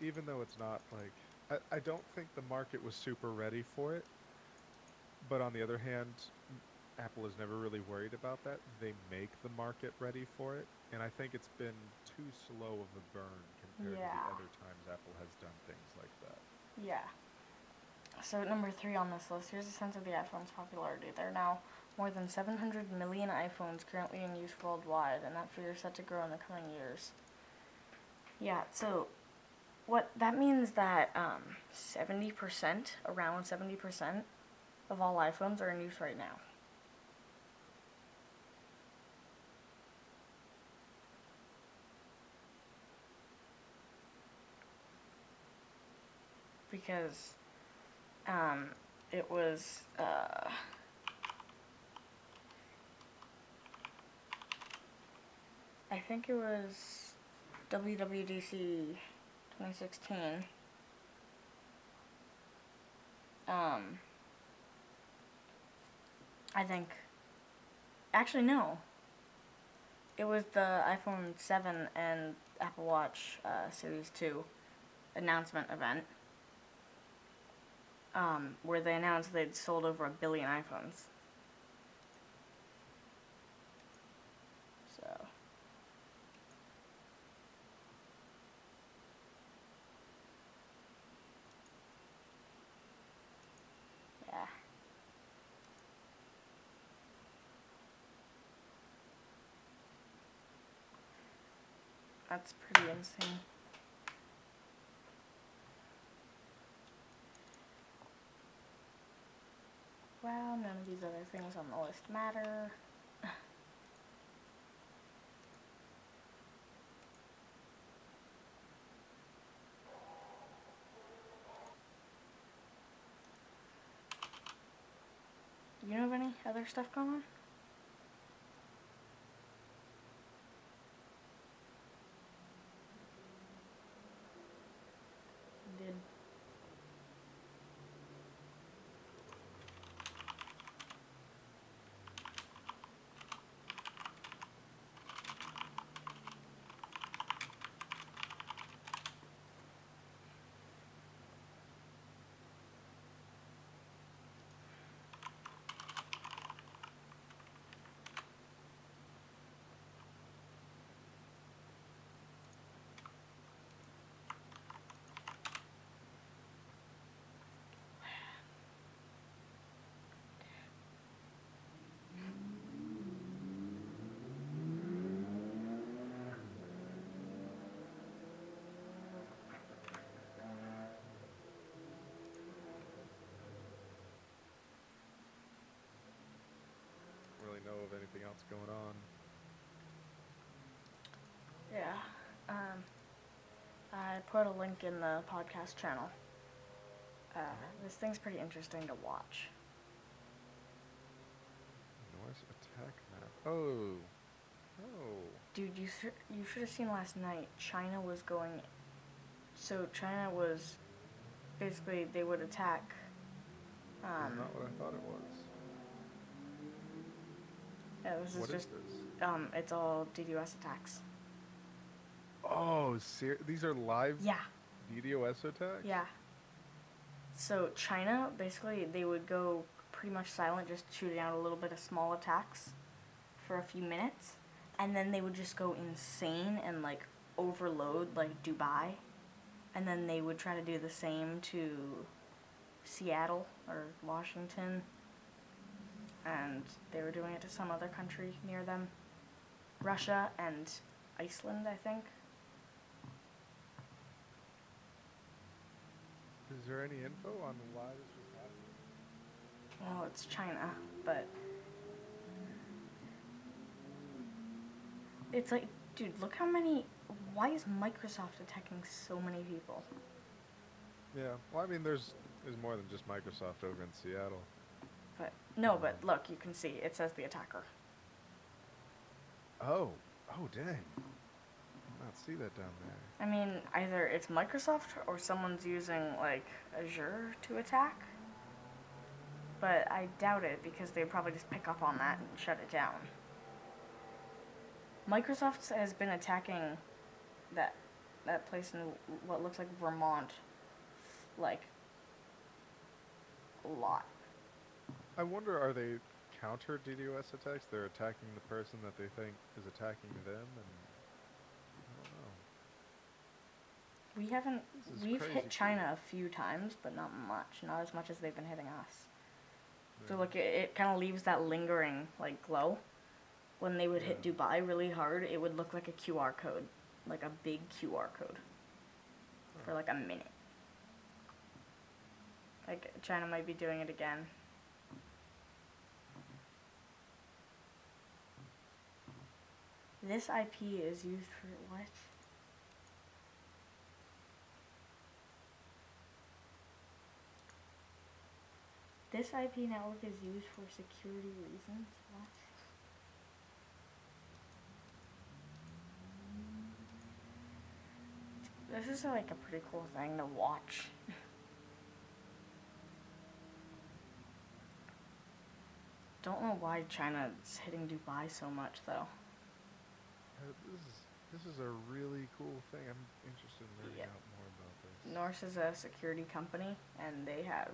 Speaker 1: even though it's not like I, I don't think the market was super ready for it but on the other hand, Apple is never really worried about that. They make the market ready for it, and I think it's been too slow of a burn compared to the other times Apple has done things like that.
Speaker 2: Yeah. So number three on this list, here's a sense of the iPhone's popularity. There are now more than 700 million iPhones currently in use worldwide, and that figure is set to grow in the coming years. Yeah. So, what that means that um, 70%, around 70% of all iPhones are in use right now. Because um, it was uh, I think it was WWDC 2016. Um, I think. Actually, no. It was the iPhone 7 and Apple Watch uh, Series 2 announcement event um, where they announced they'd sold over a billion iPhones. So. Yeah. That's pretty insane. Well, none of these other things on the list matter. You know of any other stuff going on? Did
Speaker 1: what's going on.
Speaker 2: Yeah. Um, I put a link in the podcast channel. Uh, this thing's pretty interesting to watch.
Speaker 1: Norse attack map. Oh. Oh.
Speaker 2: Dude, you should you should have seen last night. China was going. So China was, basically they would attack.
Speaker 1: That's
Speaker 2: Um,
Speaker 1: not what I thought it was.
Speaker 2: Yeah, this is
Speaker 1: What is
Speaker 2: just
Speaker 1: this?
Speaker 2: um, it's all DDoS attacks.
Speaker 1: Oh, ser- these are live
Speaker 2: Yeah,
Speaker 1: DDoS attacks?
Speaker 2: yeah. So China basically they would go pretty much silent, just shooting out a little bit of small attacks for a few minutes, and then they would just go insane and like overload like Dubai, and then they would try to do the same to Seattle or Washington, and they were doing it to some other country near them, Russia and Iceland, I think.
Speaker 1: Is there any info on why this was happening?
Speaker 2: Well, it's China, but it's like, dude, look how many. Why is Microsoft attacking so many people?
Speaker 1: Yeah. Well, I mean, there's there's more than just Microsoft over in Seattle.
Speaker 2: No, but look, you can see it says the attacker.
Speaker 1: Oh. Oh, dang. I not see that down there.
Speaker 2: I mean, either it's Microsoft or someone's using like Azure to attack. But I doubt it because they'd probably just pick up on that and shut it down. Microsoft has been attacking that that place in what looks like Vermont like a lot.
Speaker 1: I wonder, are they counter DDoS attacks? They're attacking the person that they think is attacking them, and I don't know.
Speaker 2: We haven't we've hit China a few times, but not much. Not as much as they've been hitting us. So like it, it kind of leaves that lingering like glow. When they would hit Dubai really hard, it would look like a QR code, like a big QR code, for like a minute. Like China might be doing it again. This IP is used for what? This IP network is used for security reasons. What? This is like a pretty cool thing to watch. Don't know why China's hitting Dubai so much though.
Speaker 1: Uh, this is this is a really cool thing. I'm interested in learning
Speaker 2: Yeah.
Speaker 1: out more about this.
Speaker 2: Norse is a security company, and they have.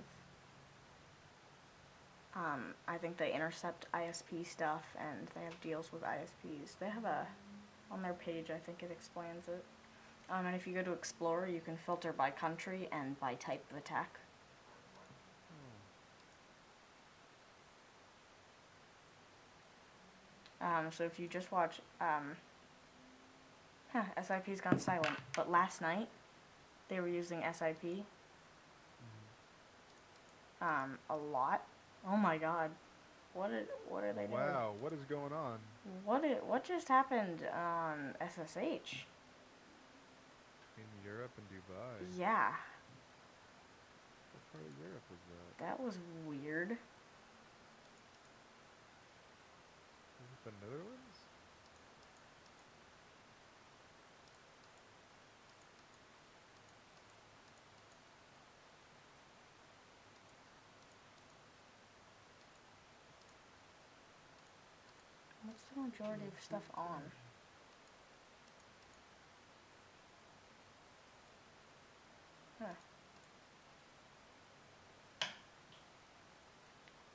Speaker 2: Um, I think they intercept ISP stuff, and they have deals with ISPs. They have a, on their page, I think it explains it. Um, and if you go to Explorer, you can filter by country and by type of attack. Um, so if you just watch, um, huh, SIP's gone silent. But last night, they were using SIP um, a lot. Oh my god, what are, what are they doing?
Speaker 1: Wow, what is going on?
Speaker 2: What what just happened on SSH?
Speaker 1: In Europe and Dubai.
Speaker 2: Yeah,
Speaker 1: What part of Europe was that?
Speaker 2: that was weird.
Speaker 1: Was it the Netherlands?
Speaker 2: What's the majority of stuff on? Huh.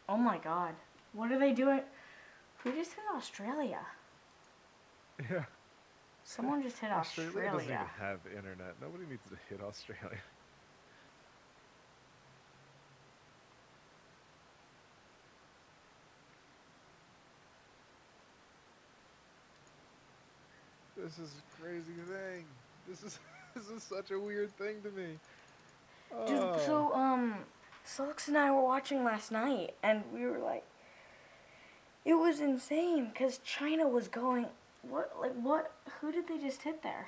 Speaker 2: Oh my god. What are they doing? Who just hit Australia?
Speaker 1: Yeah.
Speaker 2: Someone just hit
Speaker 1: Australia Australia doesn't even have internet. Nobody needs to hit Australia. This is a crazy thing. This is this is such a weird thing to me.
Speaker 2: Dude,
Speaker 1: Oh.
Speaker 2: so um, Sulks and I were watching last night, and we were like, It was insane because China was going. What? Like, what? Who did they just hit there?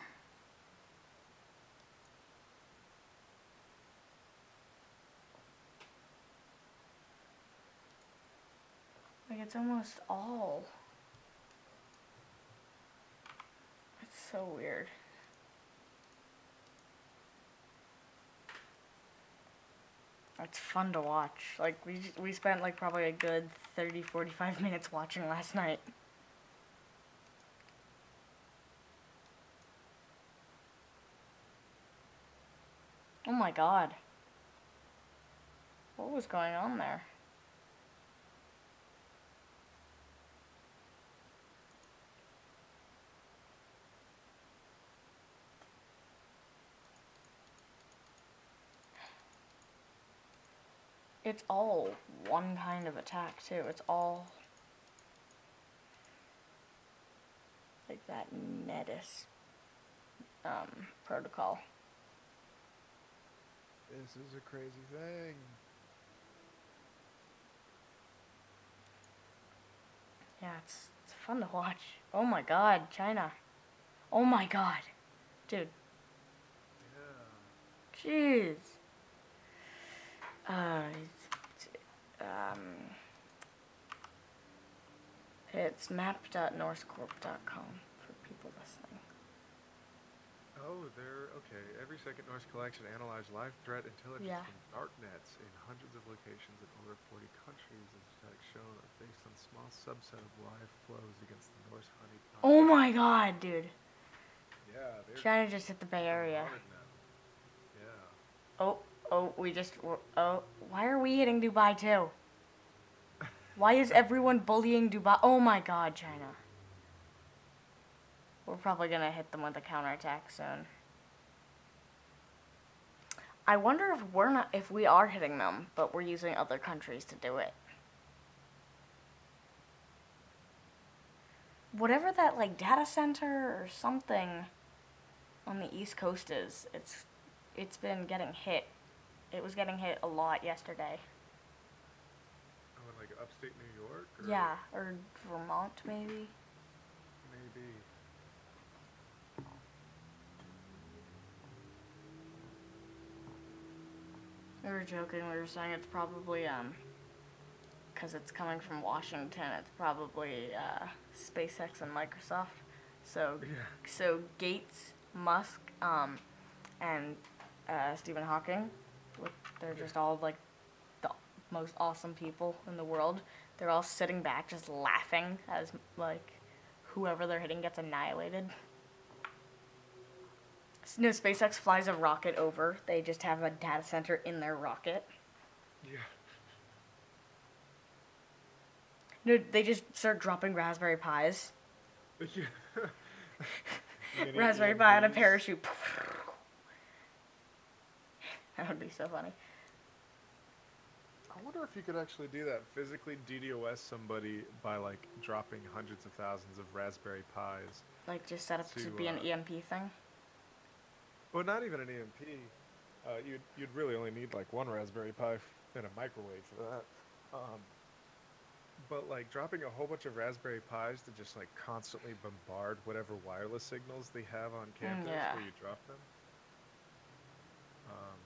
Speaker 2: Like, it's almost all. It's so weird. It's fun to watch. Like we we spent like probably a good 30 45 minutes watching last night. Oh my god. What was going on there? It's all one kind of attack too. It's all like that Netis um, protocol.
Speaker 1: This is a crazy thing.
Speaker 2: Yeah, it's it's fun to watch. Oh my god, China. Oh my god. Dude,
Speaker 1: Yeah.
Speaker 2: jeez. Uh, um, it's map.norsecorp.com for people listening.
Speaker 1: Oh, they're okay. Every second Norse collection analyzed live threat intelligence
Speaker 2: Yeah.
Speaker 1: from darknets in hundreds of locations in over 40 countries. As attacks shown are based on small subset of live flows against the Norse honey.
Speaker 2: Oh my god, dude.
Speaker 1: Yeah, they're
Speaker 2: China just hit the Bay Area.
Speaker 1: on it now. Yeah.
Speaker 2: Oh, oh, we just. Oh, why are we hitting Dubai too? Why is everyone bullying Dubai? Oh my god, China. We're probably gonna hit them with a counterattack soon. I wonder if we're not, if we are hitting them, but we're using other countries to do it. Whatever that like data center or something on the east coast is, it's it's been getting hit. It was getting hit a lot yesterday.
Speaker 1: Oh, in like upstate New York? Or
Speaker 2: Yeah, or Vermont maybe.
Speaker 1: Maybe.
Speaker 2: We were joking. We were saying it's probably um, because it's coming from Washington. It's probably uh, SpaceX and Microsoft. So
Speaker 1: Yeah.
Speaker 2: so Gates, Musk, um, and uh, Stephen Hawking, look, they're just all like the most awesome people in the world. They're all sitting back, just laughing as like whoever they're hitting gets annihilated. No, SpaceX flies a rocket over. They just have a data center in their rocket.
Speaker 1: Yeah.
Speaker 2: No, they just start dropping Raspberry Pis.
Speaker 1: yeah.
Speaker 2: Raspberry Pi on a parachute. that would be so funny.
Speaker 1: I wonder if you could actually do that. Physically DDoS somebody by like dropping hundreds of thousands of Raspberry Pis.
Speaker 2: Like just set up to,
Speaker 1: To,
Speaker 2: be an
Speaker 1: uh,
Speaker 2: EMP thing.
Speaker 1: Well, not even an EMP. Uh, you'd you'd really only need like one Raspberry Pi f- and a microwave for that. Um, but like dropping a whole bunch of Raspberry Pis to just like constantly bombard whatever wireless signals they have on campus
Speaker 2: yeah.
Speaker 1: where you drop them. Um,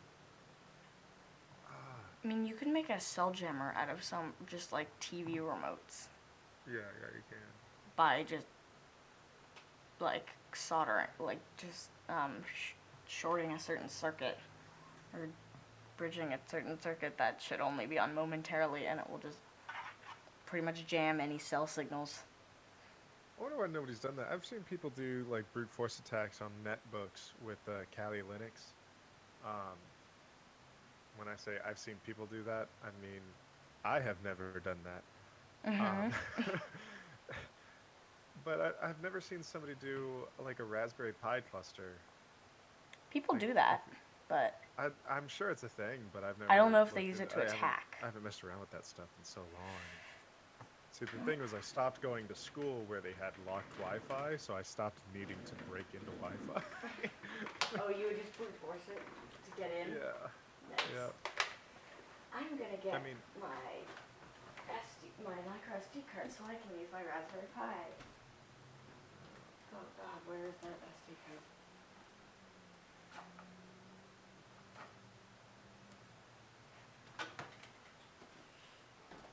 Speaker 1: ah,
Speaker 2: I mean, you can make a cell jammer out of some just like TV remotes
Speaker 1: yeah, yeah, you can.
Speaker 2: by just like soldering, like just um, sh- shorting a certain circuit or bridging a certain circuit that should only be on momentarily, and it will just pretty much jam any cell signals.
Speaker 1: I wonder why nobody's done that. I've seen people do like brute force attacks on netbooks with uh, Kali Linux. Um, when I say I've seen people do that, I mean I have never done that.
Speaker 2: hmm
Speaker 1: Um, but I, I've never seen somebody do like a Raspberry Pi cluster.
Speaker 2: People
Speaker 1: like,
Speaker 2: do that, but
Speaker 1: I, I'm sure it's a thing, but I've never.
Speaker 2: I don't know if they use it
Speaker 1: into
Speaker 2: to
Speaker 1: I haven't-
Speaker 2: attack.
Speaker 1: I haven't messed around with that stuff in so long. See, the thing was, I stopped going to school where they had locked Wi-Fi, so I stopped needing to break into Wi-Fi.
Speaker 2: oh, you would just brute force it to get in.
Speaker 1: yeah, Yeah.
Speaker 2: I'm gonna get I
Speaker 1: mean-
Speaker 2: my SD, my micro SD card so I can use my Raspberry Pi. Oh god, where is that SD card?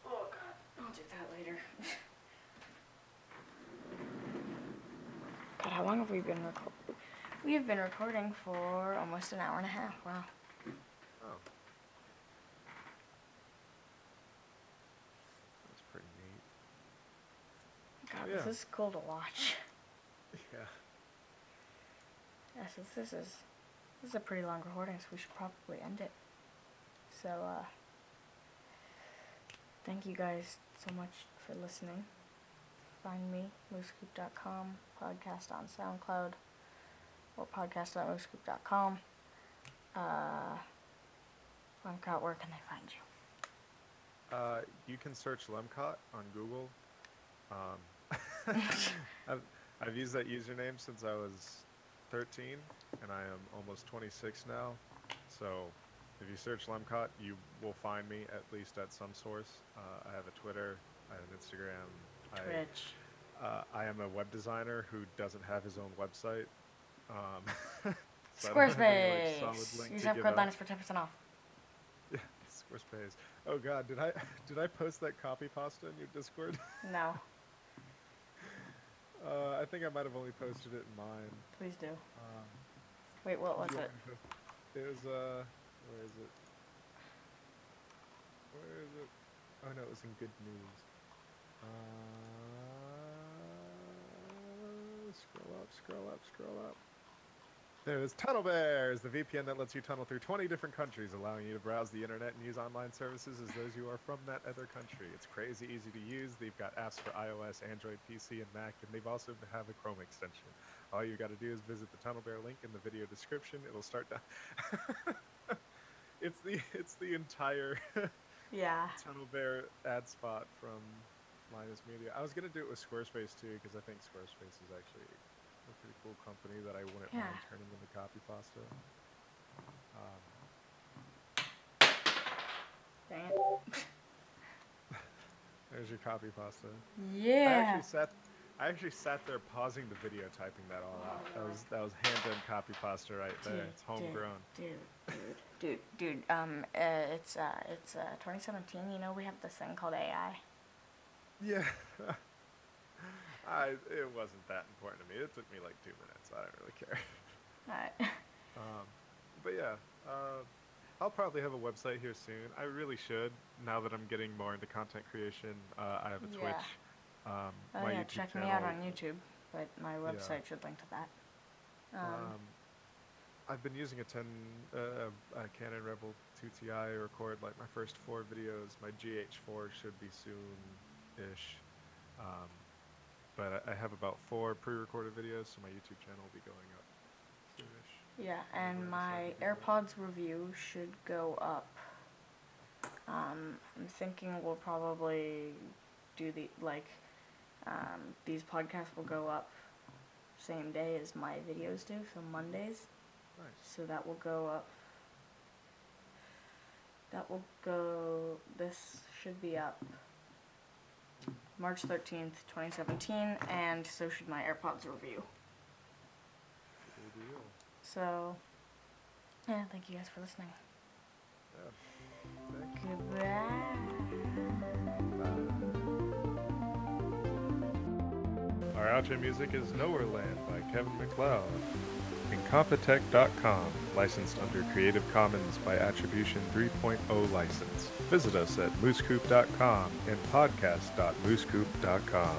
Speaker 2: Oh god, I'll do that later. God, how long have we been recording? We have been recording for almost an hour and a half. Wow.
Speaker 1: Oh. That's pretty neat.
Speaker 2: God,
Speaker 1: Yeah.
Speaker 2: this is cool to watch.
Speaker 1: Yeah.
Speaker 2: Yeah, so this is this is a pretty long recording, so we should probably end it. So uh thank you guys so much for listening. Find me, moosecoop.com, podcast on SoundCloud, or podcast.moosecoop.com. Uh Lemcott, where can they find you?
Speaker 1: Uh, you can search Lemcott on Google. Um, I've, I've used that username since I was 13, and I am almost 26 now. So if you search Lemcott, you will find me at least at some source. Uh, I have a Twitter, I have an Instagram. I,
Speaker 2: Twitch.
Speaker 1: uh, I am a web designer who doesn't have his own website. Um, so I have any, like,
Speaker 2: Squarespace. Use code. Linus for ten percent off.
Speaker 1: Squarespace. Oh God, did I did I post that copy pasta in your Discord?
Speaker 2: No,
Speaker 1: Uh, I think I might have only posted it in mine.
Speaker 2: please do.
Speaker 1: Um,
Speaker 2: Wait, what was it?
Speaker 1: want me to- It was uh, where is it? Where is it? Oh no, it was in Good News. Uh, scroll up, scroll up, scroll up. There it is. TunnelBears, the VPN that lets you tunnel through 20 different countries, allowing you to browse the internet and use online services as those you are from that other country. It's crazy easy to use. They've got apps for iOS, Android, PC, and Mac, and they've also have a Chrome extension. All you got to do is visit the TunnelBear link in the video description. It'll start down. it's the it's the entire
Speaker 2: Yeah.
Speaker 1: Tunnel Bear ad spot from Linus Media. I was gonna do it with Squarespace too because I think Squarespace is actually pretty cool company that I wouldn't mind turning into copy pasta. Um,
Speaker 2: Dang it.
Speaker 1: there's your copy pasta. I
Speaker 2: Yeah.
Speaker 1: actually sat. I actually sat there pausing the video, typing that all out. That was that was hand done copy pasta right there. It's homegrown.
Speaker 2: Dude, dude, dude, dude. Um, uh, it's uh, it's uh, 2017. You know we have this thing called AI.
Speaker 1: Yeah. I it wasn't that important to me. It took me like two minutes. I don't really care.
Speaker 2: Alright.
Speaker 1: Um, but yeah, uh, I'll probably have a website here soon. I really should now that I'm getting more into content creation. Uh, I have a
Speaker 2: Yeah.
Speaker 1: Twitch. Um,
Speaker 2: Oh
Speaker 1: my
Speaker 2: yeah,
Speaker 1: YouTube
Speaker 2: check
Speaker 1: channel.
Speaker 2: me out on YouTube, but my website should link to that. Um,
Speaker 1: Um, I've been using a 10 uh, a Canon Rebel 2 Ti to record like my first four videos. My GH4 should be soon-ish. Um, but I I have about four pre-recorded videos, so my YouTube channel will be going up soonish.
Speaker 2: yeah, and my
Speaker 1: inside the video.
Speaker 2: AirPods review should go up. Um, I'm thinking we'll probably do the like. Um, these podcasts will go up same day as my videos do, so Mondays.
Speaker 1: Nice.
Speaker 2: So that will go up. That will go. This should be up March 13th, 2017, and so should my AirPods review.
Speaker 1: Deal.
Speaker 2: So, yeah, thank you guys for listening.
Speaker 1: Yeah.
Speaker 2: Goodbye.
Speaker 1: Our outro music is Nowhere Land by Kevin MacLeod. Incompetech.com, licensed under Creative Commons by Attribution 3.0 license. Visit us at moosecoop.com and podcast.moosecoop.com.